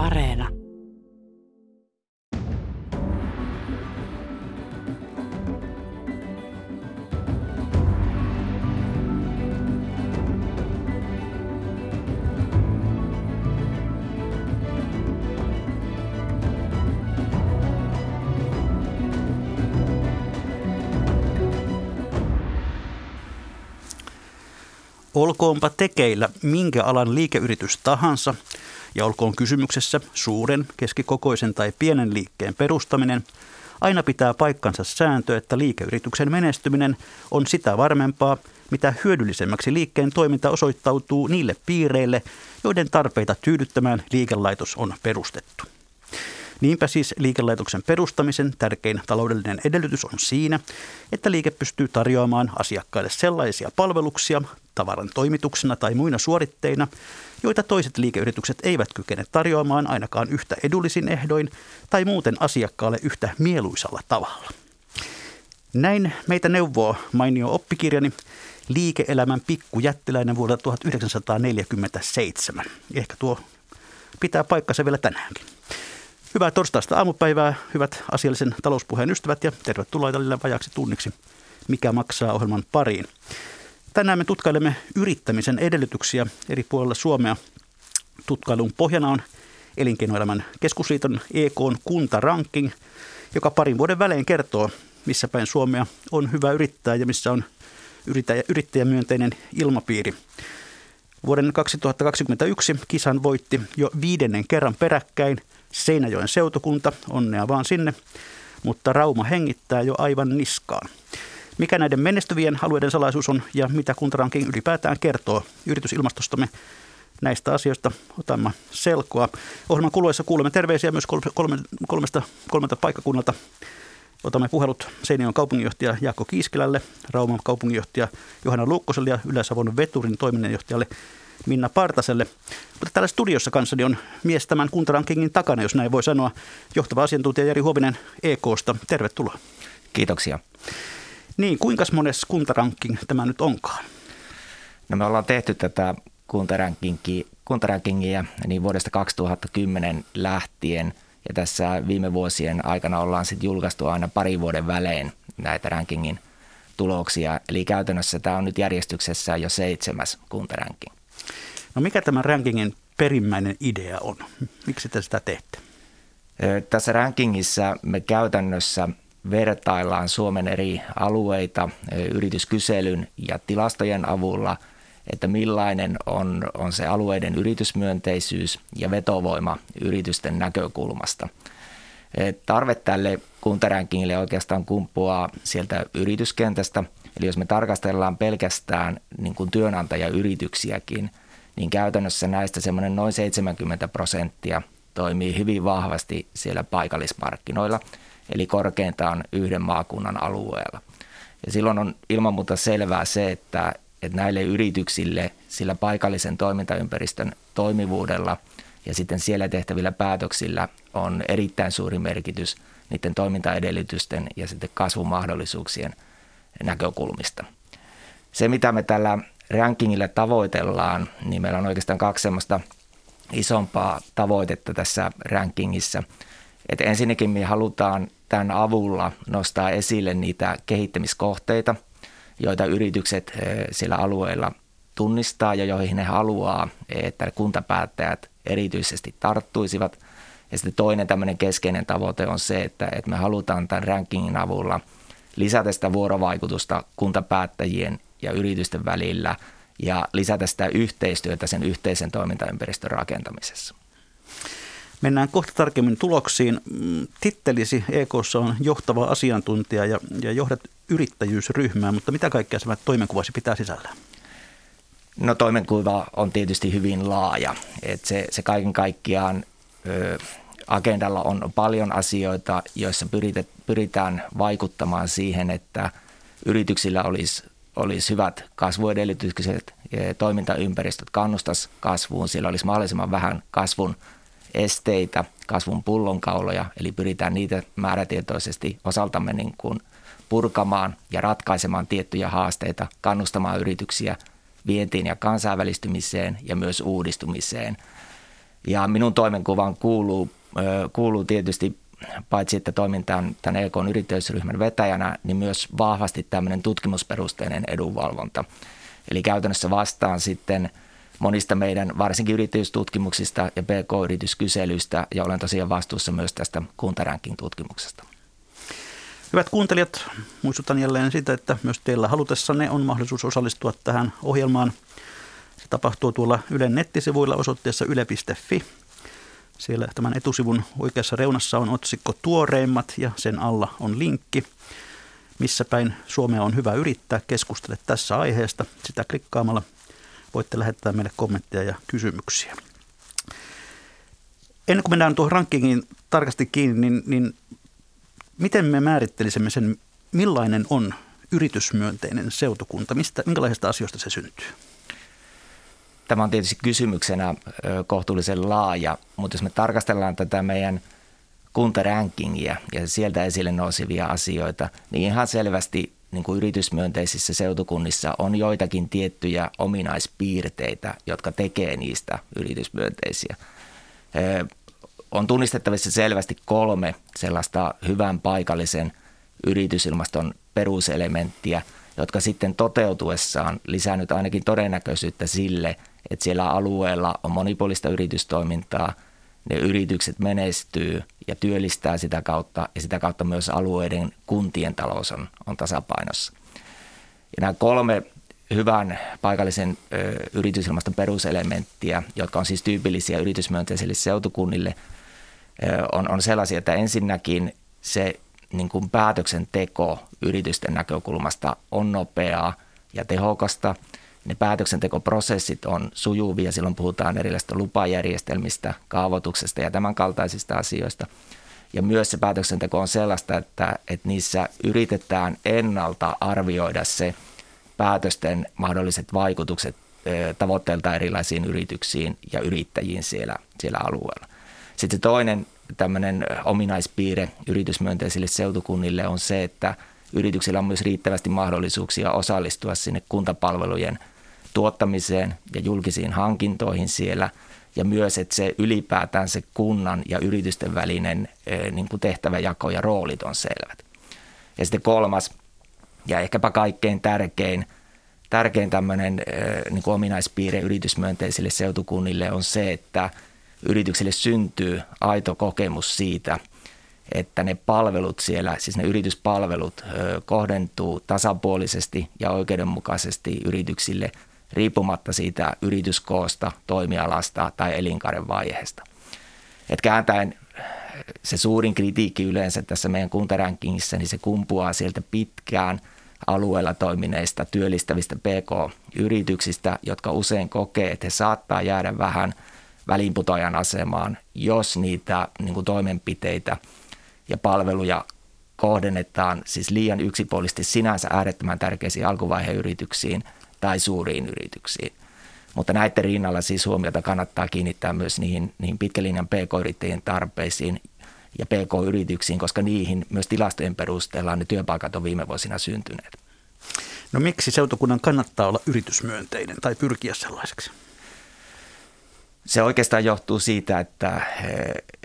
Areena. Olkoonpa tekeillä minkä alan liikeyritys tahansa ja olkoon kysymyksessä suuren, keskikokoisen tai pienen liikkeen perustaminen, aina pitää paikkansa sääntö, että liikeyrityksen menestyminen on sitä varmempaa, mitä hyödyllisemmäksi liikkeen toiminta osoittautuu niille piireille, joiden tarpeita tyydyttämään liikelaitos on perustettu. Niinpä siis liikelaitoksen perustamisen tärkein taloudellinen edellytys on siinä, että liike pystyy tarjoamaan asiakkaille sellaisia palveluksia tavaran toimituksena tai muina suoritteina, joita toiset liikeyritykset eivät kykene tarjoamaan ainakaan yhtä edullisin ehdoin tai muuten asiakkaalle yhtä mieluisalla tavalla. Näin meitä neuvoo mainio oppikirjani Liike-elämän pikkujättiläinen vuodelta 1947. Ehkä tuo pitää paikkansa vielä tänäänkin. Hyvää torstaista aamupäivää, hyvät asiallisen talouspuheen ystävät ja tervetuloa tälle vajaksi tunniksi, mikä maksaa ohjelman pariin. Tänään me tutkailemme yrittämisen edellytyksiä eri puolilla Suomea. Tutkailun pohjana on Elinkeinoelämän keskusliiton EK kuntaranking, joka parin vuoden välein kertoo, missä päin Suomea on hyvä yrittää ja missä on yrittäjä, yrittäjämyönteinen ilmapiiri. Vuoden 2021 kisan voitti jo viidennen kerran peräkkäin Seinäjoen seutukunta, onnea vaan sinne, mutta Rauma hengittää jo aivan niskaan. Mikä näiden menestyvien alueiden salaisuus on ja mitä kuntarankin ylipäätään kertoo yritysilmastostamme näistä asioista otamme selkoa. Ohjelman kuluessa kuulemme terveisiä myös kolme, kolmesta, kolmelta paikkakunnalta. Otamme puhelut Seinäjoen kaupunginjohtaja Jaakko Kiiskilälle, Rauman kaupunginjohtaja Johanna Luukkoselle ja Ylä-Savon veturin toiminnanjohtajalle Minna Partaselle. Mutta täällä studiossa kanssani on mies tämän kuntarankingin takana, jos näin voi sanoa, johtava asiantuntija Jari Huovinen EKsta. Tervetuloa. Kiitoksia. Niin, kuinka mones kuntaranking tämä nyt onkaan? No me ollaan tehty tätä kuntarankingia, kuntarankingia niin vuodesta 2010 lähtien ja tässä viime vuosien aikana ollaan sitten julkaistu aina pari vuoden välein näitä rankingin tuloksia. Eli käytännössä tämä on nyt järjestyksessä jo seitsemäs kuntaranking. No mikä tämän rankingin perimmäinen idea on? Miksi te sitä teette? Tässä rankingissa me käytännössä vertaillaan Suomen eri alueita yrityskyselyn ja tilastojen avulla, että millainen on, on se alueiden yritysmyönteisyys ja vetovoima yritysten näkökulmasta. Tarve tälle kuntarankingille oikeastaan kumpuaa sieltä yrityskentästä, eli jos me tarkastellaan pelkästään niin kuin työnantajayrityksiäkin, niin käytännössä näistä semmoinen noin 70 prosenttia toimii hyvin vahvasti siellä paikallismarkkinoilla – eli korkeintaan yhden maakunnan alueella. Ja silloin on ilman muuta selvää se, että, että näille yrityksille sillä paikallisen toimintaympäristön toimivuudella ja sitten siellä tehtävillä päätöksillä on erittäin suuri merkitys niiden toimintaedellytysten ja sitten kasvumahdollisuuksien näkökulmista. Se, mitä me tällä rankingilla tavoitellaan, niin meillä on oikeastaan kaksi semmoista isompaa tavoitetta tässä rankingissa. Että ensinnäkin me halutaan tämän avulla nostaa esille niitä kehittämiskohteita, joita yritykset eh, sillä alueella tunnistaa ja joihin ne haluaa, että kuntapäättäjät erityisesti tarttuisivat. Ja sitten toinen tämmöinen keskeinen tavoite on se, että, että me halutaan tämän rankingin avulla lisätä sitä vuorovaikutusta kuntapäättäjien ja yritysten välillä ja lisätä sitä yhteistyötä sen yhteisen toimintaympäristön rakentamisessa. Mennään kohta tarkemmin tuloksiin. Mm, tittelisi EKssa on johtava asiantuntija ja, ja johdat yrittäjyysryhmää, mutta mitä kaikkea se toimenkuvasi pitää sisällään? No toimenkuva on tietysti hyvin laaja. Et se, se kaiken kaikkiaan ö, agendalla on paljon asioita, joissa pyritet, pyritään vaikuttamaan siihen, että yrityksillä olisi, olisi hyvät kasvuedellytykset, toimintaympäristöt kannustaisi kasvuun, sillä olisi mahdollisimman vähän kasvun esteitä, kasvun pullonkauloja, eli pyritään niitä määrätietoisesti osaltamme niin kuin purkamaan ja ratkaisemaan tiettyjä haasteita, kannustamaan yrityksiä vientiin ja kansainvälistymiseen ja myös uudistumiseen. Ja minun toimenkuvan kuuluu, kuuluu tietysti paitsi että toimintaan tämän EK yrittäjyysryhmän vetäjänä, niin myös vahvasti tämmöinen tutkimusperusteinen edunvalvonta. Eli käytännössä vastaan sitten monista meidän varsinkin yrittäjyystutkimuksista ja PK-yrityskyselyistä ja olen tosiaan vastuussa myös tästä kuntaranking-tutkimuksesta. Hyvät kuuntelijat, muistutan jälleen sitä, että myös teillä halutessanne on mahdollisuus osallistua tähän ohjelmaan. Se tapahtuu tuolla Ylen nettisivuilla osoitteessa yle.fi. Siellä tämän etusivun oikeassa reunassa on otsikko Tuoreimmat ja sen alla on linkki. Missä päin Suomea on hyvä yrittää, keskustele tässä aiheesta. Sitä klikkaamalla voitte lähettää meille kommentteja ja kysymyksiä. Ennen kuin mennään tuohon rankingiin tarkasti kiinni, niin, niin miten me määrittelisimme sen, millainen on yritysmyönteinen seutukunta? Mistä, minkälaisista asioista se syntyy? Tämä on tietysti kysymyksenä kohtuullisen laaja, mutta jos me tarkastellaan tätä meidän kuntarankingia ja sieltä esille nousevia asioita, niin ihan selvästi niin kuin yritysmyönteisissä seutukunnissa on joitakin tiettyjä ominaispiirteitä, jotka tekee niistä yritysmyönteisiä. On tunnistettavissa selvästi kolme sellaista hyvän paikallisen yritysilmaston peruselementtiä, jotka sitten toteutuessaan lisännyt ainakin todennäköisyyttä sille, että siellä alueella on monipuolista yritystoimintaa, ne yritykset menestyy ja työllistää sitä kautta ja sitä kautta myös alueiden kuntien talous on, on tasapainossa. Ja nämä kolme hyvän paikallisen ö, yritysilmaston peruselementtiä, jotka on siis tyypillisiä yritysmyönteisille seutukunnille, ö, on, on sellaisia, että ensinnäkin se niin kuin päätöksenteko yritysten näkökulmasta on nopeaa ja tehokasta – ne päätöksentekoprosessit on sujuvia, silloin puhutaan erilaisista lupajärjestelmistä, kaavoituksesta ja tämän kaltaisista asioista. Ja myös se päätöksenteko on sellaista, että, että niissä yritetään ennalta arvioida se päätösten mahdolliset vaikutukset tavoitteelta erilaisiin yrityksiin ja yrittäjiin siellä, siellä alueella. Sitten se toinen tämmöinen ominaispiirre yritysmyönteisille seutukunnille on se, että yrityksillä on myös riittävästi mahdollisuuksia osallistua sinne kuntapalvelujen – tuottamiseen ja julkisiin hankintoihin siellä ja myös, että se ylipäätään se kunnan ja yritysten välinen niin kuin tehtäväjako ja roolit on selvät. Ja sitten kolmas ja ehkäpä kaikkein tärkein, tärkein tämmöinen niin kuin ominaispiirre yritysmyönteisille seutukunnille on se, että yrityksille syntyy aito kokemus siitä, että ne palvelut siellä, siis ne yrityspalvelut kohdentuu tasapuolisesti ja oikeudenmukaisesti yrityksille – riippumatta siitä yrityskoosta, toimialasta tai elinkaaren vaiheesta. Et kääntäen se suurin kritiikki yleensä tässä meidän kuntarankingissa, niin se kumpuaa sieltä pitkään alueella toimineista työllistävistä PK-yrityksistä, jotka usein kokee, että he saattaa jäädä vähän välinputoajan asemaan, jos niitä niin kuin toimenpiteitä ja palveluja kohdennetaan siis liian yksipuolisesti sinänsä äärettömän tärkeisiin alkuvaiheen yrityksiin – tai suuriin yrityksiin. Mutta näiden rinnalla siis huomiota kannattaa kiinnittää myös niihin, niihin pitkälinjan pk-yrittäjien tarpeisiin ja pk-yrityksiin, koska niihin myös tilastojen perusteella ne työpaikat on viime vuosina syntyneet. No miksi seutukunnan kannattaa olla yritysmyönteinen tai pyrkiä sellaiseksi? Se oikeastaan johtuu siitä, että,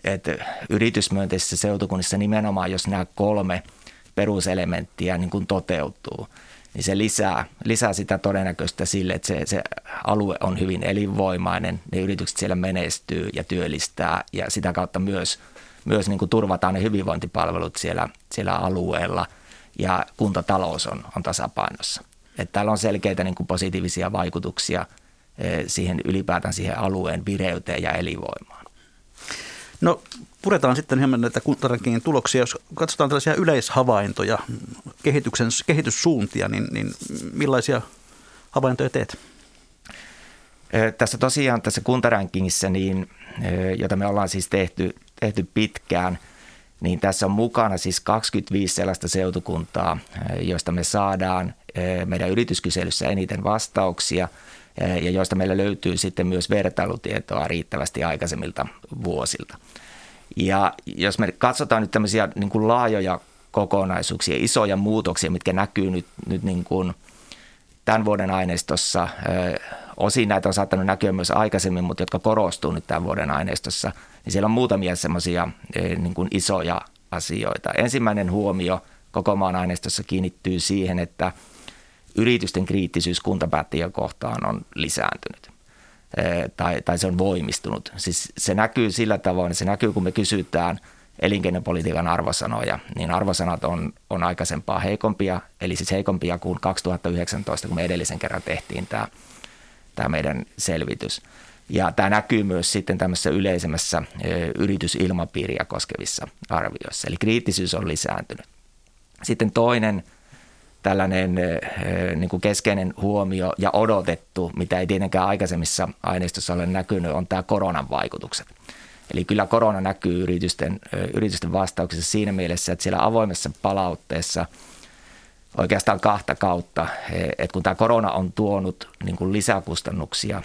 että yritysmyönteisissä seutukunnissa nimenomaan, jos nämä kolme peruselementtiä niin kuin toteutuu – niin se lisää, lisää sitä todennäköistä sille, että se, se alue on hyvin elinvoimainen, ne yritykset siellä menestyy ja työllistää ja sitä kautta myös, myös niin kuin turvataan ne hyvinvointipalvelut siellä, siellä alueella ja kuntatalous on, on tasapainossa. Että täällä on selkeitä niin kuin positiivisia vaikutuksia eh, siihen ylipäätään siihen alueen vireyteen ja elinvoimaan. No puretaan sitten hieman näitä kuntarankingin tuloksia. Jos katsotaan tällaisia yleishavaintoja, kehityksen, kehityssuuntia, niin, niin millaisia havaintoja teet? Tässä tosiaan tässä kuntarankingissa, niin, jota me ollaan siis tehty, tehty pitkään, niin tässä on mukana siis 25 sellaista seutukuntaa, joista me saadaan meidän yrityskyselyssä eniten vastauksia ja joista meillä löytyy sitten myös vertailutietoa riittävästi aikaisemmilta vuosilta. Ja jos me katsotaan nyt tämmöisiä niin kuin laajoja kokonaisuuksia, isoja muutoksia, mitkä näkyy nyt, nyt niin kuin tämän vuoden aineistossa, osin näitä on saattanut näkyä myös aikaisemmin, mutta jotka korostuu nyt tämän vuoden aineistossa, niin siellä on muutamia semmoisia niin kuin isoja asioita. Ensimmäinen huomio koko maan aineistossa kiinnittyy siihen, että yritysten kriittisyys kuntapäättäjien kohtaan on lisääntynyt tai, tai se on voimistunut. Siis se näkyy sillä tavoin, se näkyy kun me kysytään elinkeinopolitiikan arvosanoja, niin arvosanat on, on aikaisempaa heikompia, eli siis heikompia kuin 2019, kun me edellisen kerran tehtiin tämä, tämä meidän selvitys. Ja tämä näkyy myös sitten tämmöisessä yleisemmässä yritysilmapiiriä koskevissa arvioissa, eli kriittisyys on lisääntynyt. Sitten toinen – tällainen niin kuin keskeinen huomio ja odotettu, mitä ei tietenkään aikaisemmissa aineistossa ole näkynyt, on tämä koronan vaikutukset. Eli kyllä korona näkyy yritysten, yritysten vastauksissa siinä mielessä, että siellä avoimessa palautteessa oikeastaan kahta kautta, että kun tämä korona on tuonut niin kuin lisäkustannuksia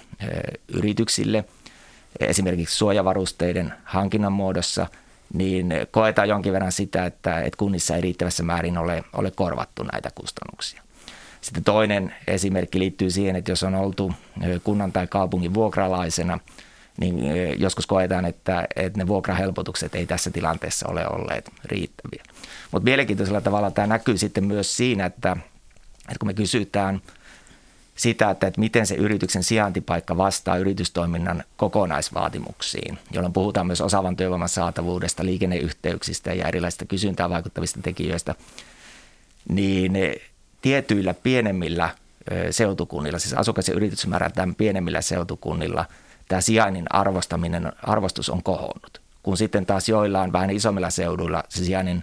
yrityksille, esimerkiksi suojavarusteiden hankinnan muodossa – niin koetaan jonkin verran sitä, että, että kunnissa ei riittävässä määrin ole, ole korvattu näitä kustannuksia. Sitten toinen esimerkki liittyy siihen, että jos on oltu kunnan tai kaupungin vuokralaisena, niin joskus koetaan, että, että ne vuokrahelpotukset ei tässä tilanteessa ole olleet riittäviä. Mutta mielenkiintoisella tavalla tämä näkyy sitten myös siinä, että, että kun me kysytään – sitä, että, että miten se yrityksen sijaintipaikka vastaa yritystoiminnan kokonaisvaatimuksiin, jolloin puhutaan myös osaavan työvoiman saatavuudesta, liikenneyhteyksistä ja erilaisista kysyntään vaikuttavista tekijöistä, niin tietyillä pienemmillä seutukunnilla, siis asukas- ja yritysmäärältään pienemmillä seutukunnilla, tämä sijainnin arvostaminen, arvostus on kohonnut. Kun sitten taas joillain vähän isommilla seuduilla se sijainnin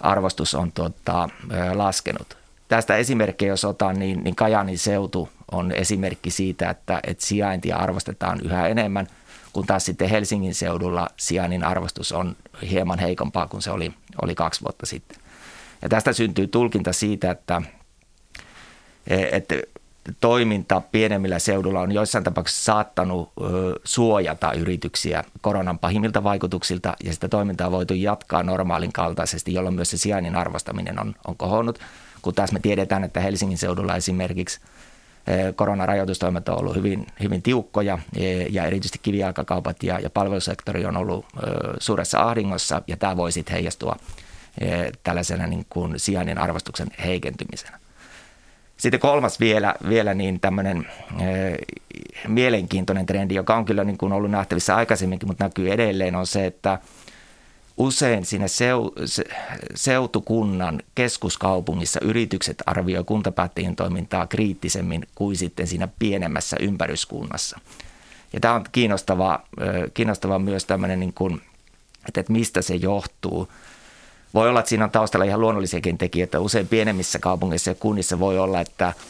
arvostus on tuota, laskenut. Tästä esimerkkejä jos otan, niin, niin Kajanin seutu on esimerkki siitä, että, että sijaintia arvostetaan yhä enemmän, kun taas sitten Helsingin seudulla sijainnin arvostus on hieman heikompaa kuin se oli, oli kaksi vuotta sitten. Ja tästä syntyy tulkinta siitä, että, että toiminta pienemmillä seudulla on joissain tapauksissa saattanut suojata yrityksiä koronan pahimmilta vaikutuksilta ja sitä toimintaa on voitu jatkaa normaalin kaltaisesti, jolloin myös se sijainnin arvostaminen on, on kohonnut kun taas me tiedetään, että Helsingin seudulla esimerkiksi eh, koronarajoitustoimet on ollut hyvin, hyvin tiukkoja eh, ja erityisesti kivijalkakaupat ja, ja palvelusektori on ollut eh, suuressa ahdingossa ja tämä voi sitten heijastua tällaisena niin kuin sijainnin arvostuksen heikentymisenä. Sitten kolmas vielä, vielä niin tämmöinen mielenkiintoinen trendi, joka on kyllä niin kuin ollut nähtävissä aikaisemminkin, mutta näkyy edelleen, on se, että – usein se, seutukunnan keskuskaupungissa yritykset arvioi kuntapäättäjien toimintaa kriittisemmin kuin sitten siinä pienemmässä ympäryskunnassa. Ja tämä on kiinnostavaa, kiinnostavaa myös tämmöinen, niin kuin, että, että mistä se johtuu. Voi olla, että siinä on taustalla ihan luonnollisiakin tekijöitä. Usein pienemmissä kaupungeissa ja kunnissa voi olla, että –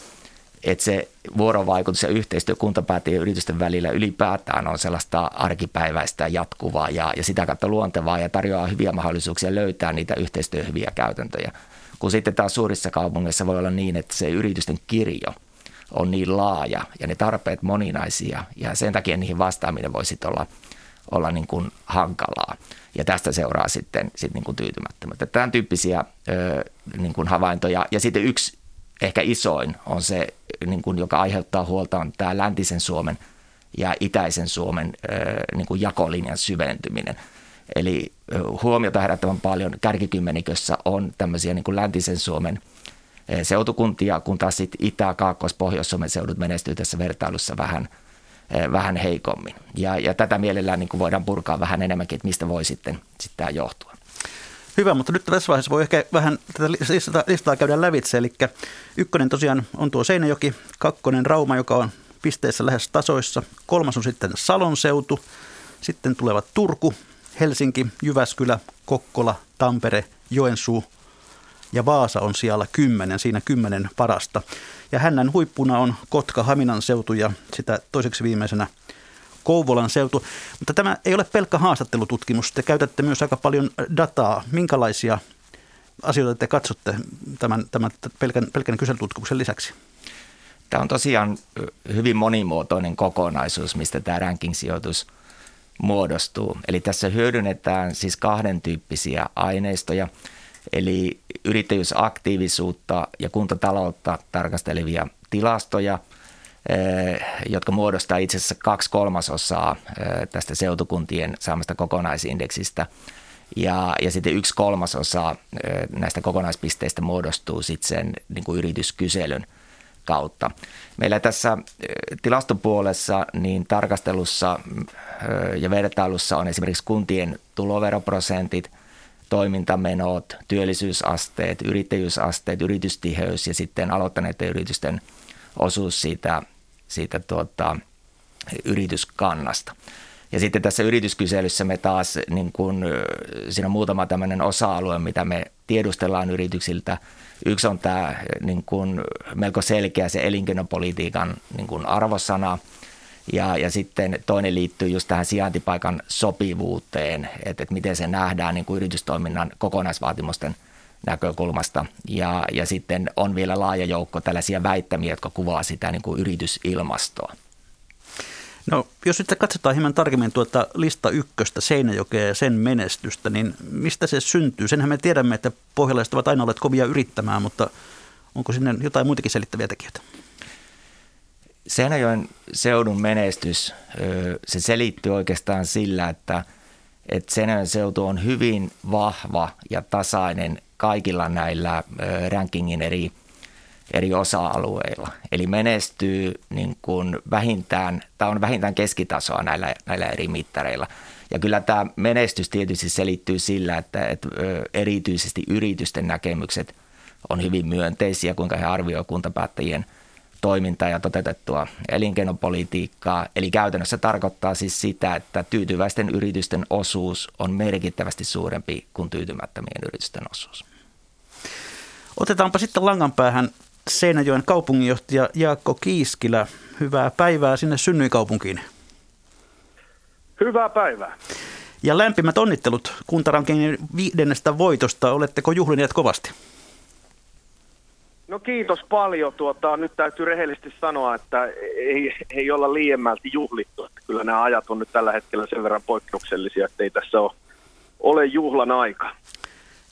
että se vuorovaikutus ja yhteistyö kuntapäättäjien ja yritysten välillä ylipäätään on sellaista arkipäiväistä jatkuvaa ja, ja sitä kautta luontevaa ja tarjoaa hyviä mahdollisuuksia löytää niitä yhteistyöhyviä käytäntöjä. Kun sitten taas suurissa kaupungeissa voi olla niin, että se yritysten kirjo on niin laaja ja ne tarpeet moninaisia ja sen takia niihin vastaaminen voi sitten olla, olla niin kuin hankalaa. Ja tästä seuraa sitten, sitten niin kuin tyytymättömyyttä. Tämän tyyppisiä ö, niin kuin havaintoja. Ja sitten yksi ehkä isoin on se, niin kuin, joka aiheuttaa huolta, on tämä läntisen Suomen ja itäisen Suomen niin kuin jakolinjan syventyminen. Eli huomiota herättävän paljon kärkikymmenikössä on tämmöisiä niin kuin läntisen Suomen seutukuntia, kun taas sitten Itä-, Kaakkois-, Pohjois-Suomen seudut menestyy tässä vertailussa vähän, vähän heikommin. Ja, ja tätä mielellään niin kuin voidaan purkaa vähän enemmänkin, että mistä voi sitten, sitten tämä johtua. Hyvä, mutta nyt tässä vaiheessa voi ehkä vähän tätä listaa, listaa käydä lävitse. Eli ykkönen tosiaan on tuo Seinäjoki, kakkonen Rauma, joka on pisteessä lähes tasoissa. Kolmas on sitten Salon seutu, sitten tulevat Turku, Helsinki, Jyväskylä, Kokkola, Tampere, Joensuu ja Vaasa on siellä kymmenen, siinä kymmenen parasta. Ja hännän huippuna on Kotka, Haminan seutu ja sitä toiseksi viimeisenä Kouvolan seutu. Mutta tämä ei ole pelkkä haastattelututkimus. Te käytätte myös aika paljon dataa. Minkälaisia asioita te katsotte tämän, tämän pelkän, pelkän kyselytutkimuksen lisäksi? Tämä on tosiaan hyvin monimuotoinen kokonaisuus, mistä tämä ranking-sijoitus muodostuu. Eli tässä hyödynnetään siis kahden tyyppisiä aineistoja, eli yrittäjyysaktiivisuutta ja kuntataloutta tarkastelevia tilastoja – jotka muodostaa itse asiassa kaksi kolmasosaa tästä seutukuntien saamasta kokonaisindeksistä. Ja, ja sitten yksi kolmasosa näistä kokonaispisteistä muodostuu sitten sen niin kuin yrityskyselyn kautta. Meillä tässä tilastopuolessa niin tarkastelussa ja vertailussa on esimerkiksi kuntien tuloveroprosentit, toimintamenot, työllisyysasteet, yrittäjyysasteet, yritystiheys ja sitten aloittaneiden yritysten osuus siitä, siitä tuota, yrityskannasta. Ja sitten tässä yrityskyselyssä me taas, niin kun, siinä on muutama tämmöinen osa-alue, mitä me tiedustellaan yrityksiltä. Yksi on tämä niin kun, melko selkeä se elinkeinopolitiikan niin kun arvosana. Ja, ja sitten toinen liittyy just tähän sijaintipaikan sopivuuteen, että, että miten se nähdään niin kuin yritystoiminnan kokonaisvaatimusten näkökulmasta. Ja, ja sitten on vielä laaja joukko tällaisia väittämiä, jotka kuvaa sitä niin kuin yritysilmastoa. No, jos sitten katsotaan hieman tarkemmin tuota lista ykköstä, Seinäjokea ja sen menestystä, niin mistä se syntyy? Senhän me tiedämme, että pohjalaiset ovat aina olleet kovia yrittämään, mutta onko sinne jotain muitakin selittäviä tekijöitä? Seinäjoen seudun menestys, se selittyy oikeastaan sillä, että, että Seinäjoen seutu on hyvin vahva ja tasainen kaikilla näillä rankingin eri eri osa-alueilla. Eli menestyy niin kuin vähintään, tai on vähintään keskitasoa näillä, näillä eri mittareilla. Ja kyllä tämä menestys tietysti selittyy sillä, että, että erityisesti yritysten näkemykset on hyvin myönteisiä, kuinka he arvioivat kuntapäättäjien toimintaa ja toteutettua elinkeinopolitiikkaa. Eli käytännössä tarkoittaa siis sitä, että tyytyväisten yritysten osuus on merkittävästi suurempi kuin tyytymättömien yritysten osuus. Otetaanpa sitten langan päähän Seinäjoen kaupunginjohtaja Jaakko Kiiskilä. Hyvää päivää sinne synnyikaupunkiin. Hyvää päivää. Ja lämpimät onnittelut kuntarankingin viidennestä voitosta. Oletteko juhlineet kovasti? No kiitos paljon. Tuota, nyt täytyy rehellisesti sanoa, että ei, ei olla liiemmälti juhlittu. Että kyllä nämä ajat on nyt tällä hetkellä sen verran poikkeuksellisia, että ei tässä ole, ole juhlan aika.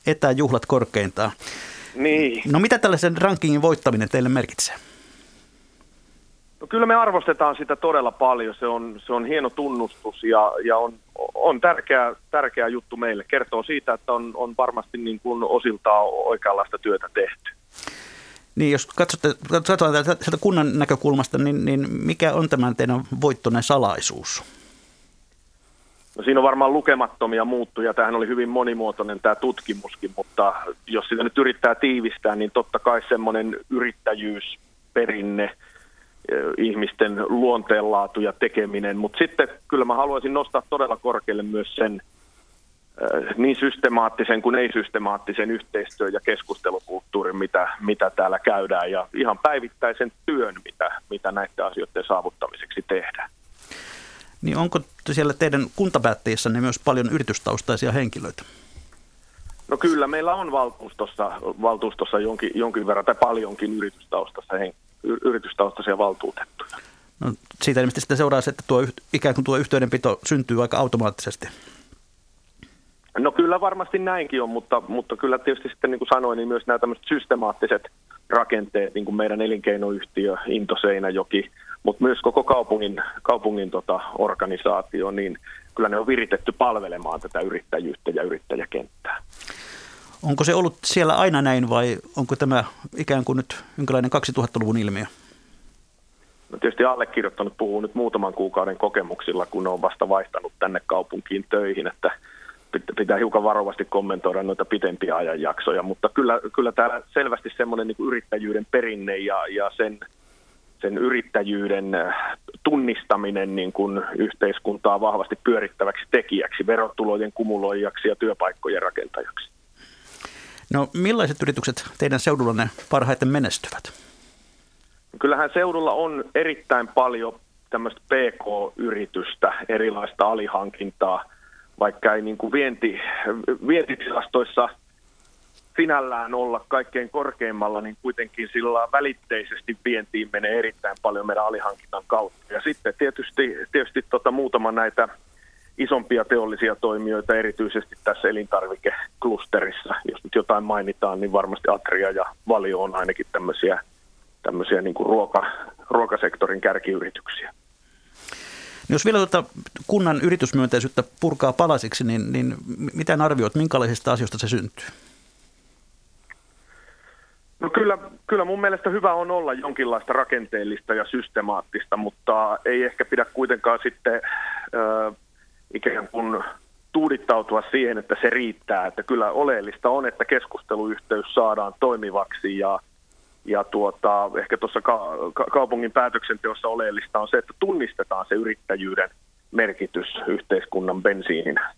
Etäjuhlat korkeintaan. Niin. No mitä tällaisen rankingin voittaminen teille merkitsee? No kyllä me arvostetaan sitä todella paljon. Se on, se on hieno tunnustus ja, ja on, on tärkeä, tärkeä juttu meille. Kertoo siitä, että on, on varmasti niin kuin osiltaan oikeanlaista työtä tehty. Niin, jos katsotte, katsotaan sieltä kunnan näkökulmasta, niin, niin mikä on tämän teidän voittoneen salaisuus? No siinä on varmaan lukemattomia muuttuja. Tämähän oli hyvin monimuotoinen tämä tutkimuskin, mutta jos sitä nyt yrittää tiivistää, niin totta kai semmoinen yrittäjyysperinne, eh, ihmisten luonteenlaatu ja tekeminen. Mutta sitten kyllä mä haluaisin nostaa todella korkealle myös sen niin systemaattisen kuin ei-systemaattisen yhteistyön ja keskustelukulttuurin, mitä, mitä täällä käydään, ja ihan päivittäisen työn, mitä, mitä näiden asioiden saavuttamiseksi tehdään. Niin onko siellä teidän kuntapäättäjissänne myös paljon yritystaustaisia henkilöitä? No kyllä, meillä on valtuustossa, valtuustossa jonkin, jonkin verran tai paljonkin yritystaustassa, hen, yritystaustaisia valtuutettuja. No, siitä ilmeisesti sitten seuraa se, että tuo, ikään kuin tuo yhteydenpito syntyy aika automaattisesti. No kyllä varmasti näinkin on, mutta, mutta kyllä tietysti sitten niin kuin sanoin, niin myös nämä tämmöiset systemaattiset rakenteet, niin kuin meidän elinkeinoyhtiö Into Seinäjoki, mutta myös koko kaupungin, kaupungin tota organisaatio, niin kyllä ne on viritetty palvelemaan tätä yrittäjyyttä ja yrittäjäkenttää. Onko se ollut siellä aina näin vai onko tämä ikään kuin nyt jonkinlainen 2000-luvun ilmiö? No tietysti allekirjoittanut puhuu nyt muutaman kuukauden kokemuksilla, kun on vasta vaihtanut tänne kaupunkiin töihin, että pitää hiukan varovasti kommentoida noita pitempiä ajanjaksoja, mutta kyllä, kyllä täällä selvästi semmoinen niin yrittäjyyden perinne ja, ja sen – sen yrittäjyyden äh, tunnistaminen niin kuin yhteiskuntaa vahvasti pyörittäväksi tekijäksi, verotulojen kumuloijaksi ja työpaikkojen rakentajaksi. No millaiset yritykset teidän seudullanne parhaiten menestyvät? Kyllähän seudulla on erittäin paljon tämmöistä PK-yritystä, erilaista alihankintaa, vaikka ei niin kuin vienti, vientitilastoissa – sinällään olla kaikkein korkeimmalla, niin kuitenkin sillä välitteisesti vientiin menee erittäin paljon meidän alihankinnan kautta. Ja sitten tietysti, tietysti tota muutama näitä isompia teollisia toimijoita, erityisesti tässä elintarvikeklusterissa. Jos nyt jotain mainitaan, niin varmasti Atria ja Valio on ainakin tämmöisiä tämmöisiä niin kuin ruoka, ruokasektorin kärkiyrityksiä. Jos vielä tuota kunnan yritysmyönteisyyttä purkaa palasiksi, niin, niin miten arvioit, minkälaisista asioista se syntyy? No kyllä, kyllä mun mielestä hyvä on olla jonkinlaista rakenteellista ja systemaattista, mutta ei ehkä pidä kuitenkaan sitten äh, ikään kuin tuudittautua siihen, että se riittää. Että kyllä oleellista on, että keskusteluyhteys saadaan toimivaksi ja, ja tuota, ehkä tuossa ka- kaupungin päätöksenteossa oleellista on se, että tunnistetaan se yrittäjyyden merkitys yhteiskunnan bensiininä.